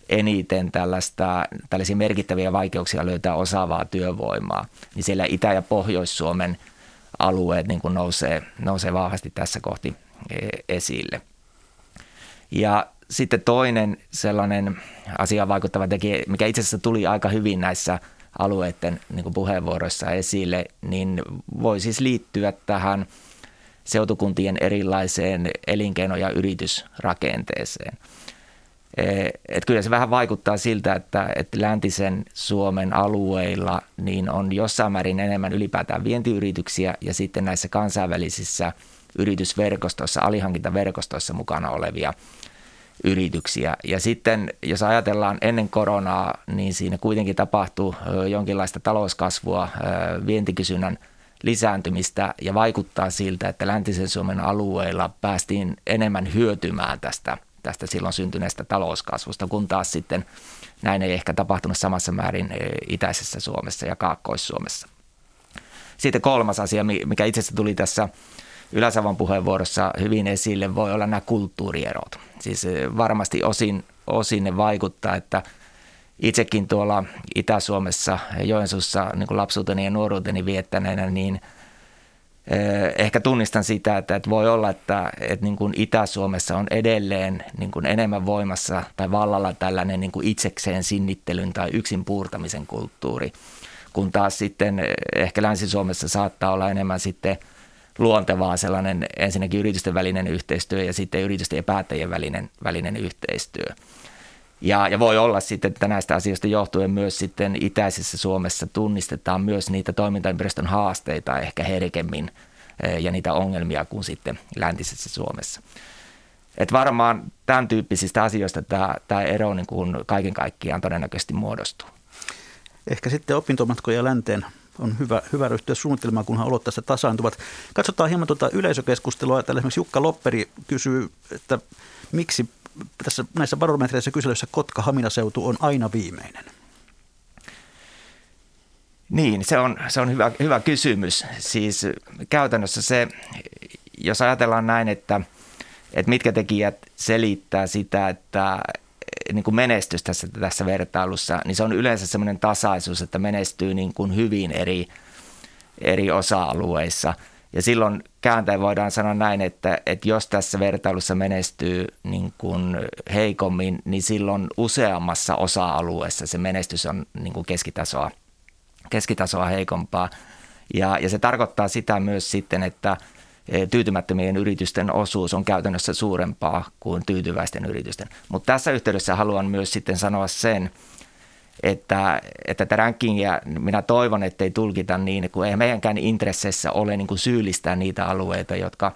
eniten tällaista, tällaisia merkittäviä vaikeuksia löytää osaavaa työvoimaa, niin siellä Itä- ja Pohjois-Suomen alueet niin kuin nousee, nousee vahvasti tässä kohti e, esille. Ja sitten toinen sellainen asiaan vaikuttava tekijä, mikä itse asiassa tuli aika hyvin näissä – alueiden niin puheenvuoroissa esille, niin voi siis liittyä tähän seutukuntien erilaiseen elinkeino- ja yritysrakenteeseen. E, et kyllä se vähän vaikuttaa siltä, että, että läntisen Suomen alueilla niin on jossain määrin enemmän ylipäätään vientiyrityksiä ja sitten näissä kansainvälisissä yritysverkostoissa, alihankintaverkostoissa mukana olevia yrityksiä. Ja sitten jos ajatellaan ennen koronaa, niin siinä kuitenkin tapahtuu jonkinlaista talouskasvua, vientikysynnän lisääntymistä ja vaikuttaa siltä, että läntisen Suomen alueilla päästiin enemmän hyötymään tästä, tästä silloin syntyneestä talouskasvusta, kun taas sitten näin ei ehkä tapahtunut samassa määrin itäisessä Suomessa ja Kaakkois-Suomessa. Sitten kolmas asia, mikä itse asiassa tuli tässä Yläsavon puheenvuorossa hyvin esille, voi olla nämä kulttuurierot. Siis eh, varmasti osin, osin ne vaikuttaa, että itsekin tuolla Itä-Suomessa Joensuussa niin lapsuuteni ja nuoruuteni viettäneenä, niin eh, ehkä tunnistan sitä, että, että voi olla, että, että niin kuin Itä-Suomessa on edelleen niin kuin enemmän voimassa tai vallalla tällainen niin kuin itsekseen sinnittelyn tai yksin puurtamisen kulttuuri, kun taas sitten eh, ehkä Länsi-Suomessa saattaa olla enemmän sitten – luontevaa sellainen ensinnäkin yritysten välinen yhteistyö ja sitten yritysten ja päättäjien välinen, välinen yhteistyö. Ja, ja voi olla sitten, että näistä asioista johtuen myös sitten itäisessä Suomessa tunnistetaan myös niitä toimintaympäristön haasteita ehkä herkemmin eh, ja niitä ongelmia kuin sitten läntisessä Suomessa. Et varmaan tämän tyyppisistä asioista tämä, tämä ero niin kuin kaiken kaikkiaan todennäköisesti muodostuu. Ehkä sitten opintomatkoja länteen on hyvä, hyvä ryhtyä suunnittelemaan, kunhan olot tässä tasaantuvat. Katsotaan hieman tuota yleisökeskustelua. Täällä esimerkiksi Jukka Lopperi kysyy, että miksi tässä näissä barometreissä kyselyissä Kotka-Hamina-seutu on aina viimeinen? Niin, se on, se on hyvä, hyvä kysymys. Siis käytännössä se, jos ajatellaan näin, että, että mitkä tekijät selittää sitä, että niin kuin menestys tässä, tässä vertailussa, niin se on yleensä semmoinen tasaisuus, että menestyy niin kuin hyvin eri, eri osa-alueissa. Ja silloin kääntäen voidaan sanoa näin, että, että jos tässä vertailussa menestyy niin kuin heikommin, niin silloin useammassa osa-alueessa se menestys on niin kuin keskitasoa, keskitasoa heikompaa. Ja, ja se tarkoittaa sitä myös sitten, että tyytymättömien yritysten osuus on käytännössä suurempaa kuin tyytyväisten yritysten. Mutta tässä yhteydessä haluan myös sitten sanoa sen, että, että tätä rankingia minä toivon, että ei tulkita niin, kun ei meidänkään intresseissä ole niin kuin syyllistää niitä alueita, jotka,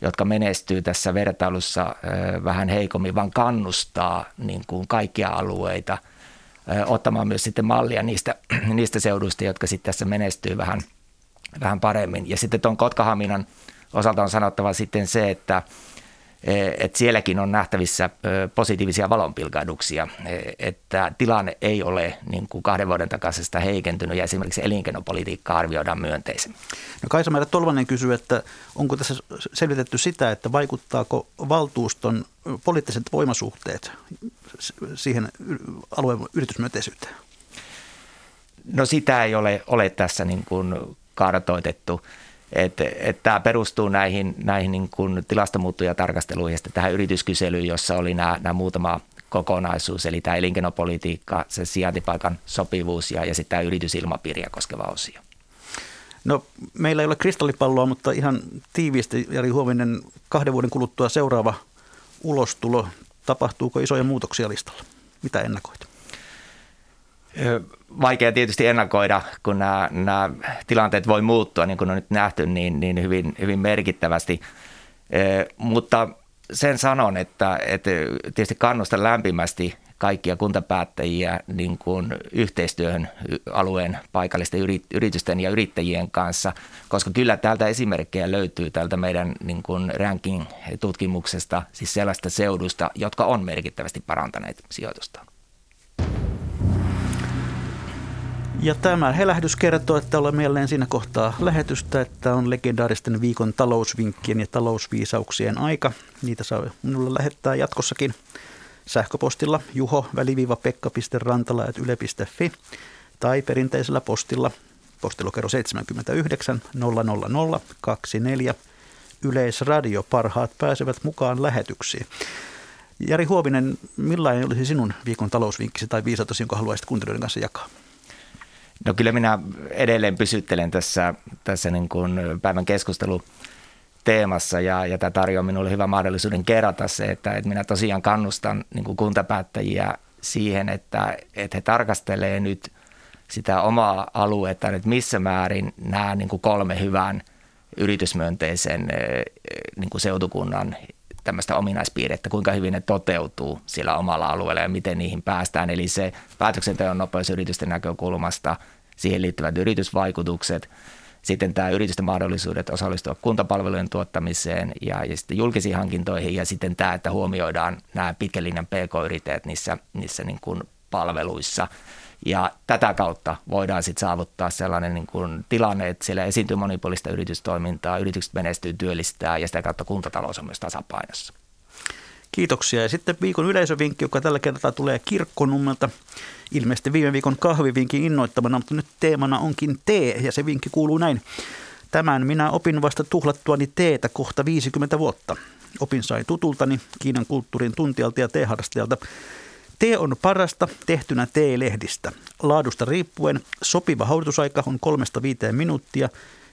jotka menestyy tässä vertailussa vähän heikommin, vaan kannustaa niin kuin kaikkia alueita ottamaan myös sitten mallia niistä, niistä seuduista, jotka sitten tässä menestyy vähän, vähän paremmin. Ja sitten tuon Kotkahaminan osalta on sanottava sitten se, että – Eh, että sielläkin on nähtävissä positiivisia valonpilkahduksia, eh, että tilanne ei ole niin kuin kahden vuoden takaisesta heikentynyt ja esimerkiksi elinkeinopolitiikkaa arvioidaan myönteisemmin. No Kaisa Määrä Tolvanen kysyy, että onko tässä selvitetty sitä, että vaikuttaako valtuuston poliittiset voimasuhteet siihen alueen yritysmyönteisyyteen? No sitä ei ole, ole tässä niin kuin kartoitettu. Että et tämä perustuu näihin, näihin niin kuin tilastomuuttujia-tarkasteluihin ja tähän yrityskyselyyn, jossa oli nämä, nämä muutama kokonaisuus, eli tämä elinkeinopolitiikka, se sijaintipaikan sopivuus ja, ja sitten tämä yritysilmapiiriä koskeva osio. No meillä ei ole kristallipalloa, mutta ihan tiiviisti Jari Huovinen, kahden vuoden kuluttua seuraava ulostulo, tapahtuuko isoja muutoksia listalla? Mitä ennakoit? Vaikea tietysti ennakoida, kun nämä, nämä tilanteet voi muuttua, niin kuin on nyt nähty, niin, niin hyvin, hyvin merkittävästi. Mutta sen sanon, että, että tietysti kannustan lämpimästi kaikkia kuntapäättäjiä niin kuin yhteistyöhön alueen paikallisten yritysten ja yrittäjien kanssa, koska kyllä täältä esimerkkejä löytyy täältä meidän niin kuin ranking-tutkimuksesta, siis sellaista seudusta, jotka on merkittävästi parantaneet sijoitusta. Ja tämä helähdys kertoo, että olemme jälleen siinä kohtaa lähetystä, että on legendaaristen viikon talousvinkkien ja talousviisauksien aika. Niitä saa minulle lähettää jatkossakin sähköpostilla juho pekka.rantala.yle.fi tai perinteisellä postilla postilokero 79 000 24 Yleisradio. Parhaat pääsevät mukaan lähetyksiin. Jari Huovinen, millainen olisi sinun viikon talousvinkkisi tai viisautus, jonka haluaisit kuuntelijoiden kanssa jakaa? No kyllä minä edelleen pysyttelen tässä, tässä niin kuin päivän keskustelu teemassa ja, ja tämä tarjoaa minulle hyvän mahdollisuuden kerrata se, että, että minä tosiaan kannustan niin kuin kuntapäättäjiä siihen, että, että he tarkastelee nyt sitä omaa aluetta, että missä määrin nämä niin kuin kolme hyvän yritysmyönteisen niin kuin seutukunnan tämmöistä ominaispiirrettä, kuinka hyvin ne toteutuu sillä omalla alueella ja miten niihin päästään. Eli se päätöksenteon nopeus yritysten näkökulmasta, siihen liittyvät yritysvaikutukset, sitten tämä yritysten mahdollisuudet osallistua kuntapalvelujen tuottamiseen ja, ja sitten julkisiin hankintoihin ja sitten tämä, että huomioidaan nämä pitkän linjan pk-yrittäjät niissä, niissä niin kuin palveluissa – ja tätä kautta voidaan sitten saavuttaa sellainen niin kuin tilanne, että siellä esiintyy monipuolista yritystoimintaa, yritykset menestyy, työllistää ja sitä kautta kuntatalous on myös tasapainossa. Kiitoksia. Ja sitten viikon yleisövinkki, joka tällä kertaa tulee kirkkonummelta. Ilmeisesti viime viikon kahvivinkin innoittamana, mutta nyt teemana onkin tee ja se vinkki kuuluu näin. Tämän minä opin vasta tuhlattuani teetä kohta 50 vuotta. Opin sain tutultani, Kiinan kulttuurin tuntijalta ja teeharrastajalta. Tee on parasta tehtynä teelehdistä. Laadusta riippuen sopiva haudutusaika on kolmesta viiteen minuuttia.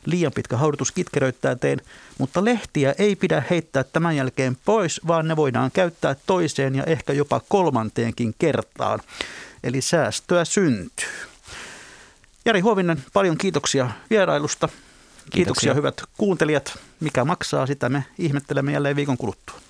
Liian pitkä haudutus kitkeröittää teen, mutta lehtiä ei pidä heittää tämän jälkeen pois, vaan ne voidaan käyttää toiseen ja ehkä jopa kolmanteenkin kertaan. Eli säästöä syntyy. Jari Huovinen, paljon kiitoksia vierailusta. Kiitoksia, kiitoksia hyvät kuuntelijat. Mikä maksaa, sitä me ihmettelemme jälleen viikon kuluttua.